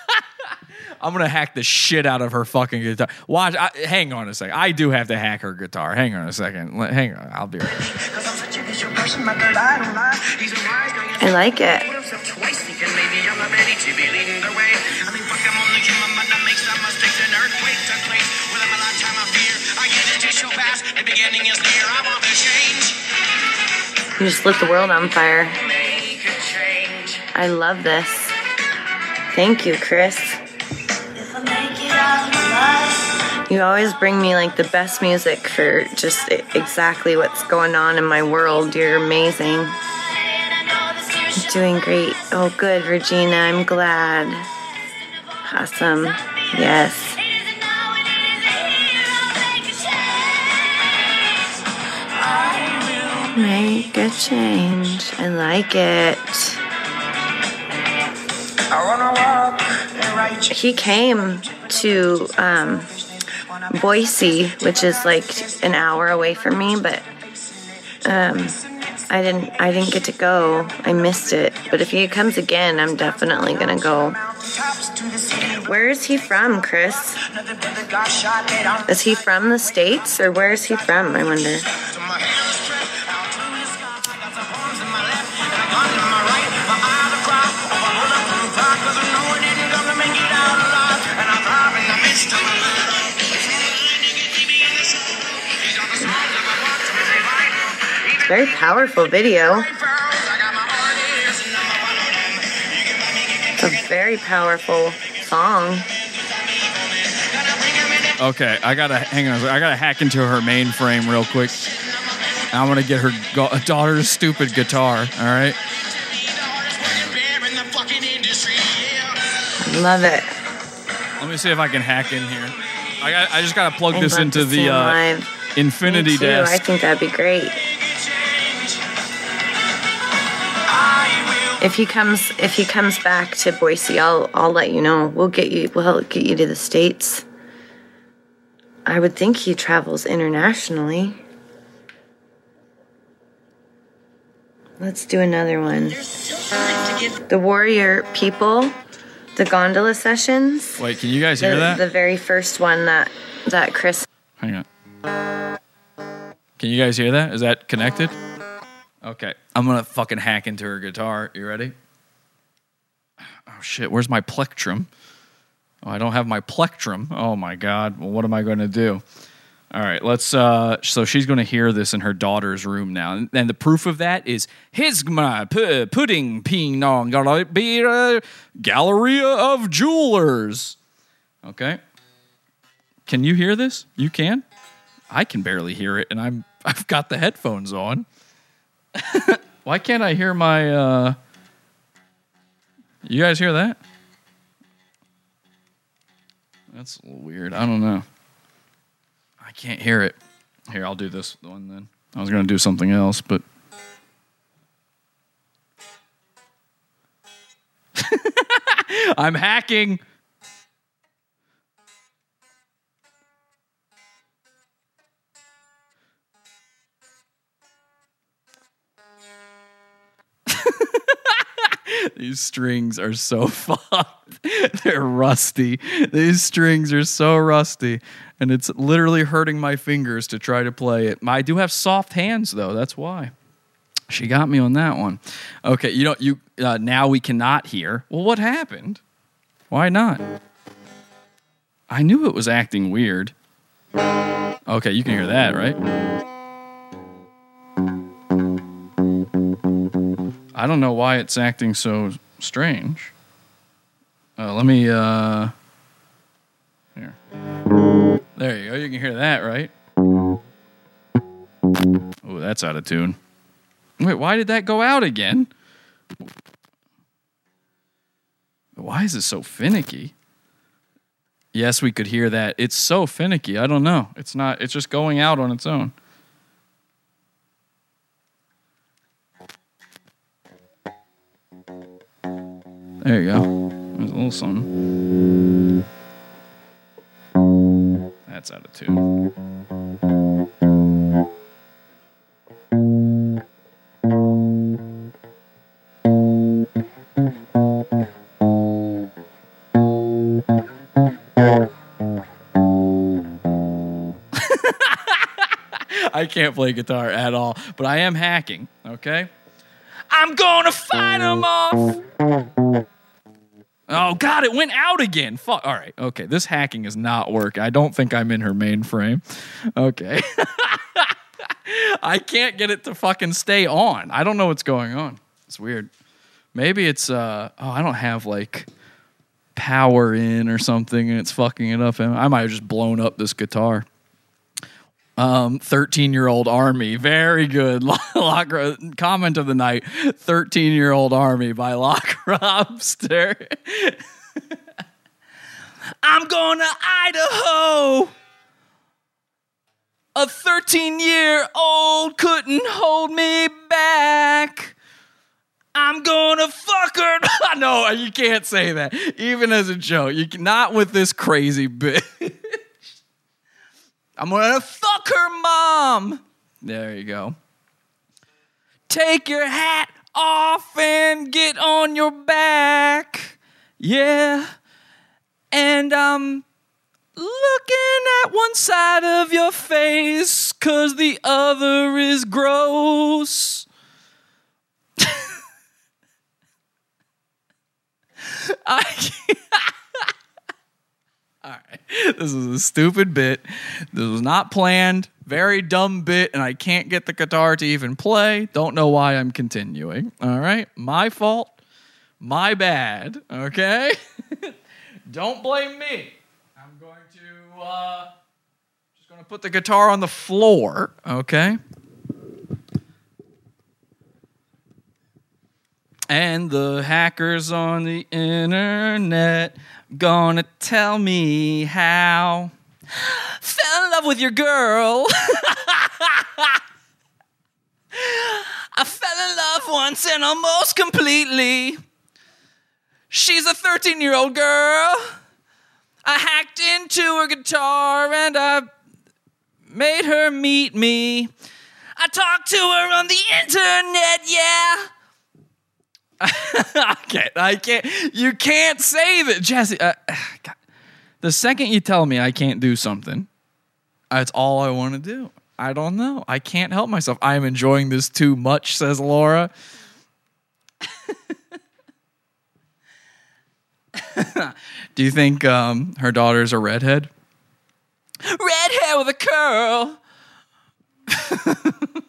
I'm gonna hack the shit out of her fucking guitar. Watch. I, hang on a second. I do have to hack her guitar. Hang on a second. Let- Hang on. I'll be right. back. I like it. You just lit the world on fire. I love this. Thank you, Chris. You always bring me like the best music for just exactly what's going on in my world. You're amazing. Doing great. Oh, good, Regina. I'm glad. Awesome. Yes. Make a change. I like it. He came to um, Boise, which is like an hour away from me, but um, I didn't. I didn't get to go. I missed it. But if he comes again, I'm definitely gonna go. Where is he from, Chris? Is he from the states, or where is he from? I wonder. Very powerful video. It's a very powerful song. Okay, I gotta hang on. I gotta hack into her mainframe real quick. I'm gonna get her go- daughter's stupid guitar. All right. Love it. Let me see if I can hack in here. I got. I just gotta plug I'd this into the uh. Infinity Me too. desk. I think that'd be great. If he comes, if he comes back to Boise, I'll I'll let you know. We'll get you. We'll help get you to the states. I would think he travels internationally. Let's do another one. The Warrior People, the gondola sessions. Wait, can you guys The, hear that? the very first one that that Chris Hang on. Can you guys hear that? Is that connected? Okay. I'm gonna fucking hack into her guitar. You ready? Oh shit, where's my plectrum? Oh, I don't have my plectrum. Oh my god. Well, what am I gonna do? All right, let's uh so she's gonna hear this in her daughter's room now. And, and the proof of that is his my pu- pudding ping nong be a Galleria of Jewelers. Okay. Can you hear this? You can? I can barely hear it, and I'm I've got the headphones on. Why can't I hear my? uh You guys hear that? That's a little weird. I don't know. I can't hear it. Here, I'll do this one then. I was gonna do something else, but. I'm hacking. These strings are so fucked. They're rusty. These strings are so rusty. And it's literally hurting my fingers to try to play it. I do have soft hands, though. That's why. She got me on that one. Okay, you know, you uh, now we cannot hear. Well, what happened? Why not? I knew it was acting weird. Okay, you can hear that, right? I don't know why it's acting so strange. Uh, let me. Uh, here. There you go. You can hear that, right? Oh, that's out of tune. Wait, why did that go out again? Why is it so finicky? Yes, we could hear that. It's so finicky. I don't know. It's not. It's just going out on its own. There you go. There's a little something. That's out of tune. I can't play guitar at all, but I am hacking, okay? I'm gonna fight them off. Oh God, it went out again. Fuck. All right. Okay. This hacking is not working. I don't think I'm in her mainframe. Okay. I can't get it to fucking stay on. I don't know what's going on. It's weird. Maybe it's uh oh, I don't have like power in or something and it's fucking it up. I might have just blown up this guitar. Um, 13 year old army. Very good. Lock, comment of the night 13 year old army by Lock Robster. I'm going to Idaho. A 13 year old couldn't hold me back. I'm gonna fuck her. no, you can't say that. Even as a joke. You can, not with this crazy bitch. I'm gonna fuck her mom. There you go. Take your hat off and get on your back. Yeah. And I'm looking at one side of your face cause the other is gross. I right. This is a stupid bit. This was not planned. Very dumb bit, and I can't get the guitar to even play. Don't know why I'm continuing. All right. My fault. My bad. Okay. Don't blame me. I'm going to uh just going to put the guitar on the floor, okay? And the hackers on the internet gonna tell me how. Fell in love with your girl. I fell in love once and almost completely. She's a 13 year old girl. I hacked into her guitar and I made her meet me. I talked to her on the internet, yeah. I can't. I can't. You can't say that, Jesse. Uh. The second you tell me I can't do something, that's all I want to do. I don't know. I can't help myself. I'm enjoying this too much, says Laura. do you think um, her daughter's a redhead? Red hair with a curl.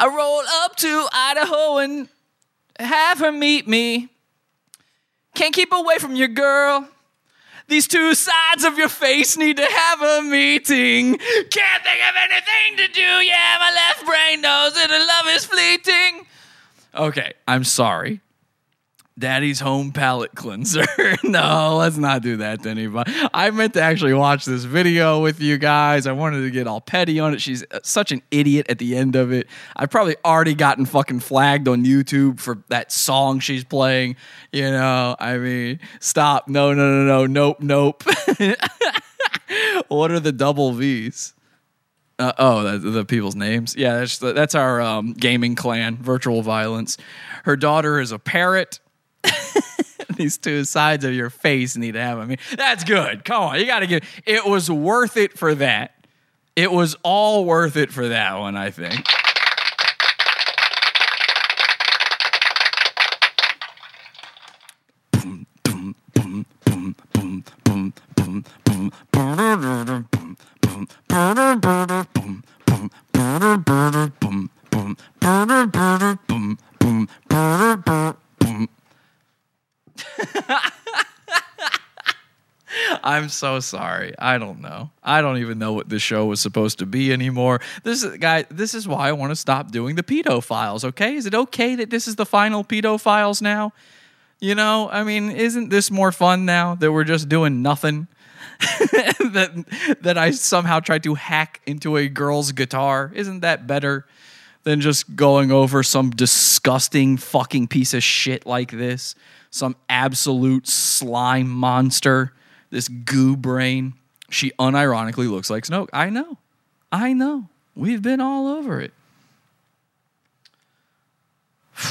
I roll up to Idaho and have her meet me. Can't keep away from your girl. These two sides of your face need to have a meeting. Can't think of anything to do. Yeah, my left brain knows that love is fleeting. Okay, I'm sorry. Daddy's home palate cleanser. no, let's not do that to anybody. I meant to actually watch this video with you guys. I wanted to get all petty on it. She's uh, such an idiot at the end of it. I've probably already gotten fucking flagged on YouTube for that song she's playing. You know, I mean, stop. No, no, no, no. Nope, nope. what are the double V's? Uh, oh, the, the people's names. Yeah, that's that's our um, gaming clan, Virtual Violence. Her daughter is a parrot. These two sides of your face need to have. I mean, that's good. Come on, you got to give. It was worth it for that. It was all worth it for that one. I think. So sorry. I don't know. I don't even know what this show was supposed to be anymore. This is guy. This is why I want to stop doing the pedo files. Okay, is it okay that this is the final pedo files now? You know, I mean, isn't this more fun now that we're just doing nothing? that that I somehow tried to hack into a girl's guitar. Isn't that better than just going over some disgusting fucking piece of shit like this? Some absolute slime monster, this goo brain. She unironically looks like Snoke. I know. I know. We've been all over it.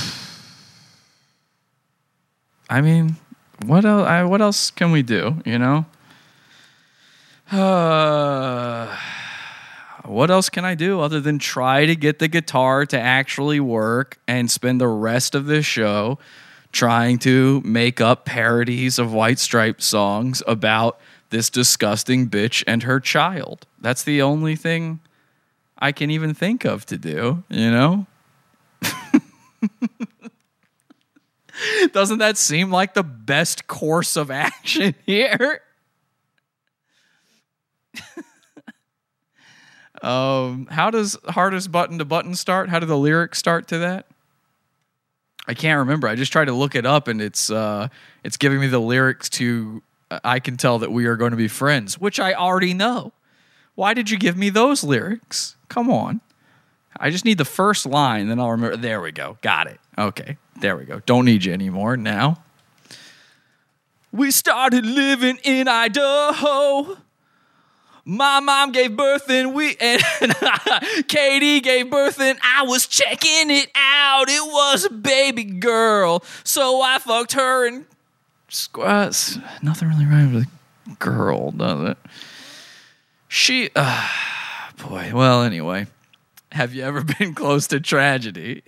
I mean, what else? I, what else can we do? You know. Uh, what else can I do other than try to get the guitar to actually work and spend the rest of this show trying to make up parodies of White Stripes songs about this disgusting bitch and her child? That's the only thing I can even think of to do, you know? Doesn't that seem like the best course of action here? um, how does hardest button to button start? How do the lyrics start to that? I can't remember. I just tried to look it up, and it's uh, it's giving me the lyrics to "I can tell that we are going to be friends," which I already know. Why did you give me those lyrics? Come on. I just need the first line, then I'll remember. There we go. Got it. Okay. There we go. Don't need you anymore now. We started living in Idaho. My mom gave birth and we and Katie gave birth and I was checking it out. It was a baby girl, so I fucked her and squats. Nothing really rhymes with girl, does it? She, uh, boy. Well, anyway, have you ever been close to tragedy?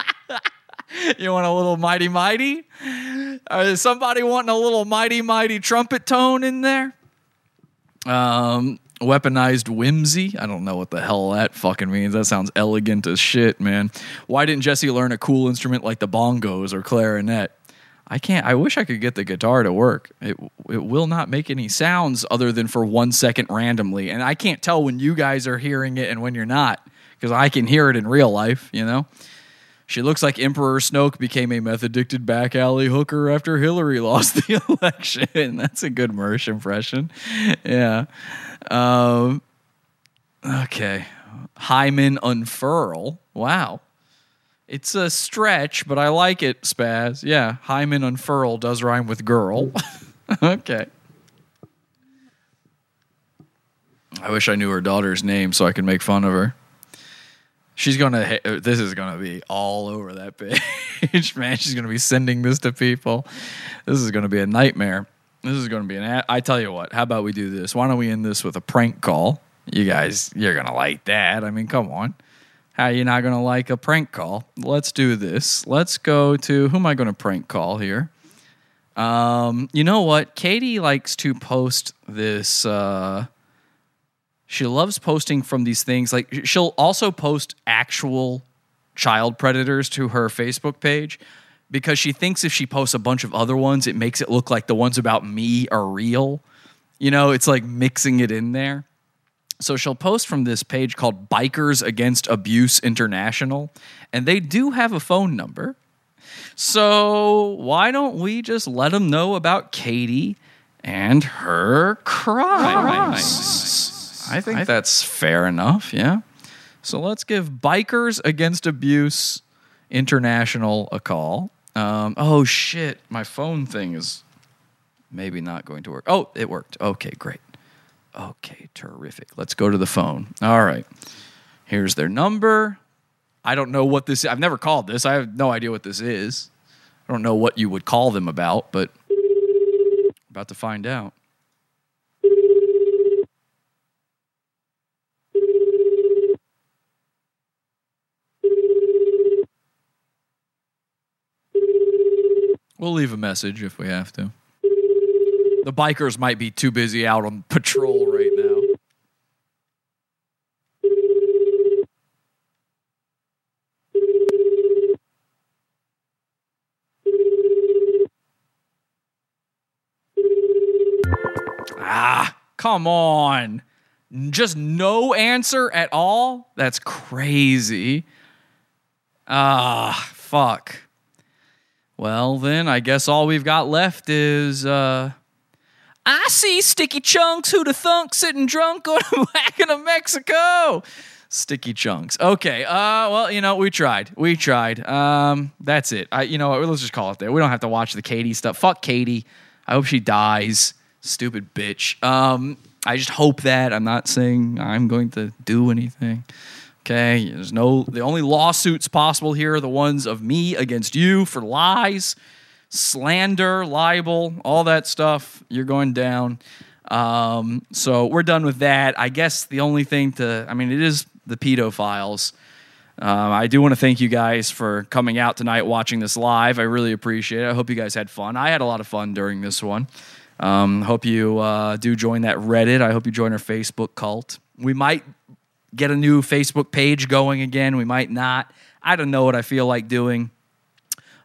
you want a little mighty mighty? Is somebody wanting a little mighty mighty trumpet tone in there? Um, weaponized whimsy. I don't know what the hell that fucking means. That sounds elegant as shit, man. Why didn't Jesse learn a cool instrument like the bongos or clarinet? I can't. I wish I could get the guitar to work. It it will not make any sounds other than for one second randomly, and I can't tell when you guys are hearing it and when you're not because I can hear it in real life. You know. She looks like Emperor Snoke became a meth addicted back alley hooker after Hillary lost the election. That's a good Mersh impression. Yeah. Um, okay. Hymen unfurl. Wow. It's a stretch, but I like it, Spaz. Yeah. Hymen unfurl does rhyme with girl. okay. I wish I knew her daughter's name so I could make fun of her. She's gonna. This is gonna be all over that page, man. She's gonna be sending this to people. This is gonna be a nightmare. This is gonna be an. I tell you what. How about we do this? Why don't we end this with a prank call? You guys, you're gonna like that. I mean, come on. How you not gonna like a prank call? Let's do this. Let's go to who am I gonna prank call here? Um, you know what? Katie likes to post this. Uh, she loves posting from these things. Like she'll also post actual child predators to her Facebook page. because she thinks if she posts a bunch of other ones, it makes it look like the ones about me are real. You know, it's like mixing it in there. So she'll post from this page called Bikers Against Abuse International, and they do have a phone number. So why don't we just let them know about Katie and her crimes? I think that's fair enough, yeah. So let's give Bikers Against Abuse International a call. Um, oh shit, my phone thing is maybe not going to work. Oh, it worked. Okay, great. Okay, terrific. Let's go to the phone. All right. Here's their number. I don't know what this I've never called this. I have no idea what this is. I don't know what you would call them about, but about to find out. We'll leave a message if we have to. The bikers might be too busy out on patrol right now. Ah, come on. Just no answer at all? That's crazy. Ah, fuck. Well, then I guess all we've got left is uh I see Sticky Chunks who the thunk sitting drunk on a wagon of Mexico. Sticky Chunks. Okay. Uh well, you know, we tried. We tried. Um that's it. I you know what, let's just call it there. We don't have to watch the Katie stuff. Fuck Katie. I hope she dies. Stupid bitch. Um I just hope that I'm not saying I'm going to do anything. Okay, there's no the only lawsuits possible here are the ones of me against you for lies, slander, libel, all that stuff. You're going down. Um, so we're done with that. I guess the only thing to I mean it is the pedo files. Um, I do want to thank you guys for coming out tonight, watching this live. I really appreciate it. I hope you guys had fun. I had a lot of fun during this one. Um, hope you uh, do join that Reddit. I hope you join our Facebook cult. We might get a new Facebook page going again. We might not. I don't know what I feel like doing.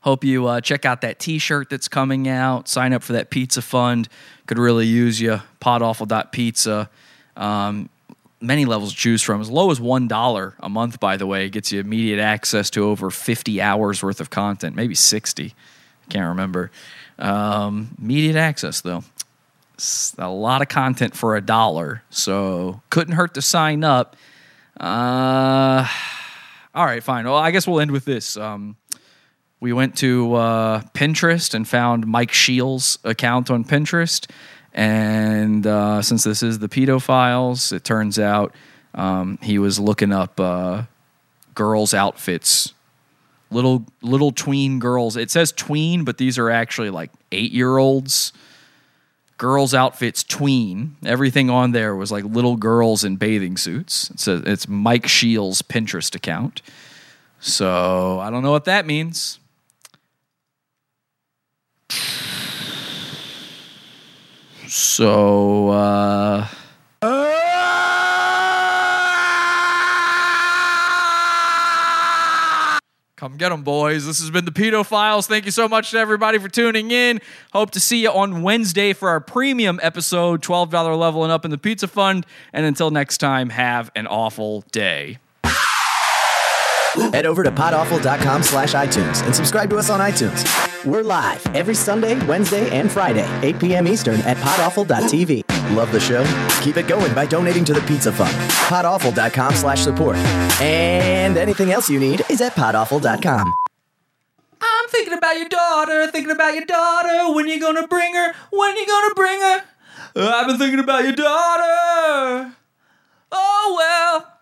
Hope you uh, check out that T-shirt that's coming out. Sign up for that pizza fund. Could really use you. Podawful.pizza. Um, many levels to choose from. As low as one dollar a month, by the way, gets you immediate access to over fifty hours worth of content, maybe sixty. I Can't remember. Um, immediate access though. It's a lot of content for a dollar, so couldn't hurt to sign up. Uh, all right, fine. Well, I guess we'll end with this. Um, we went to uh, Pinterest and found Mike Shields' account on Pinterest. And uh, since this is the pedo files, it turns out um, he was looking up uh, girls' outfits, little little tween girls. It says tween, but these are actually like eight year olds. Girls' outfits tween. Everything on there was like little girls in bathing suits. It's a, it's Mike Shields' Pinterest account. So I don't know what that means. So uh Get them, boys. This has been the Pedo Files. Thank you so much to everybody for tuning in. Hope to see you on Wednesday for our premium episode, $12 level and up in the Pizza Fund. And until next time, have an awful day. Head over to podawful.com slash iTunes and subscribe to us on iTunes. We're live every Sunday, Wednesday, and Friday, 8 p.m. Eastern at podawful.tv. Love the show? Keep it going by donating to the Pizza Fund. Podawful.com slash support. And anything else you need is at podawful.com. I'm thinking about your daughter, thinking about your daughter. When are you gonna bring her? When are you gonna bring her? I've been thinking about your daughter. Oh well.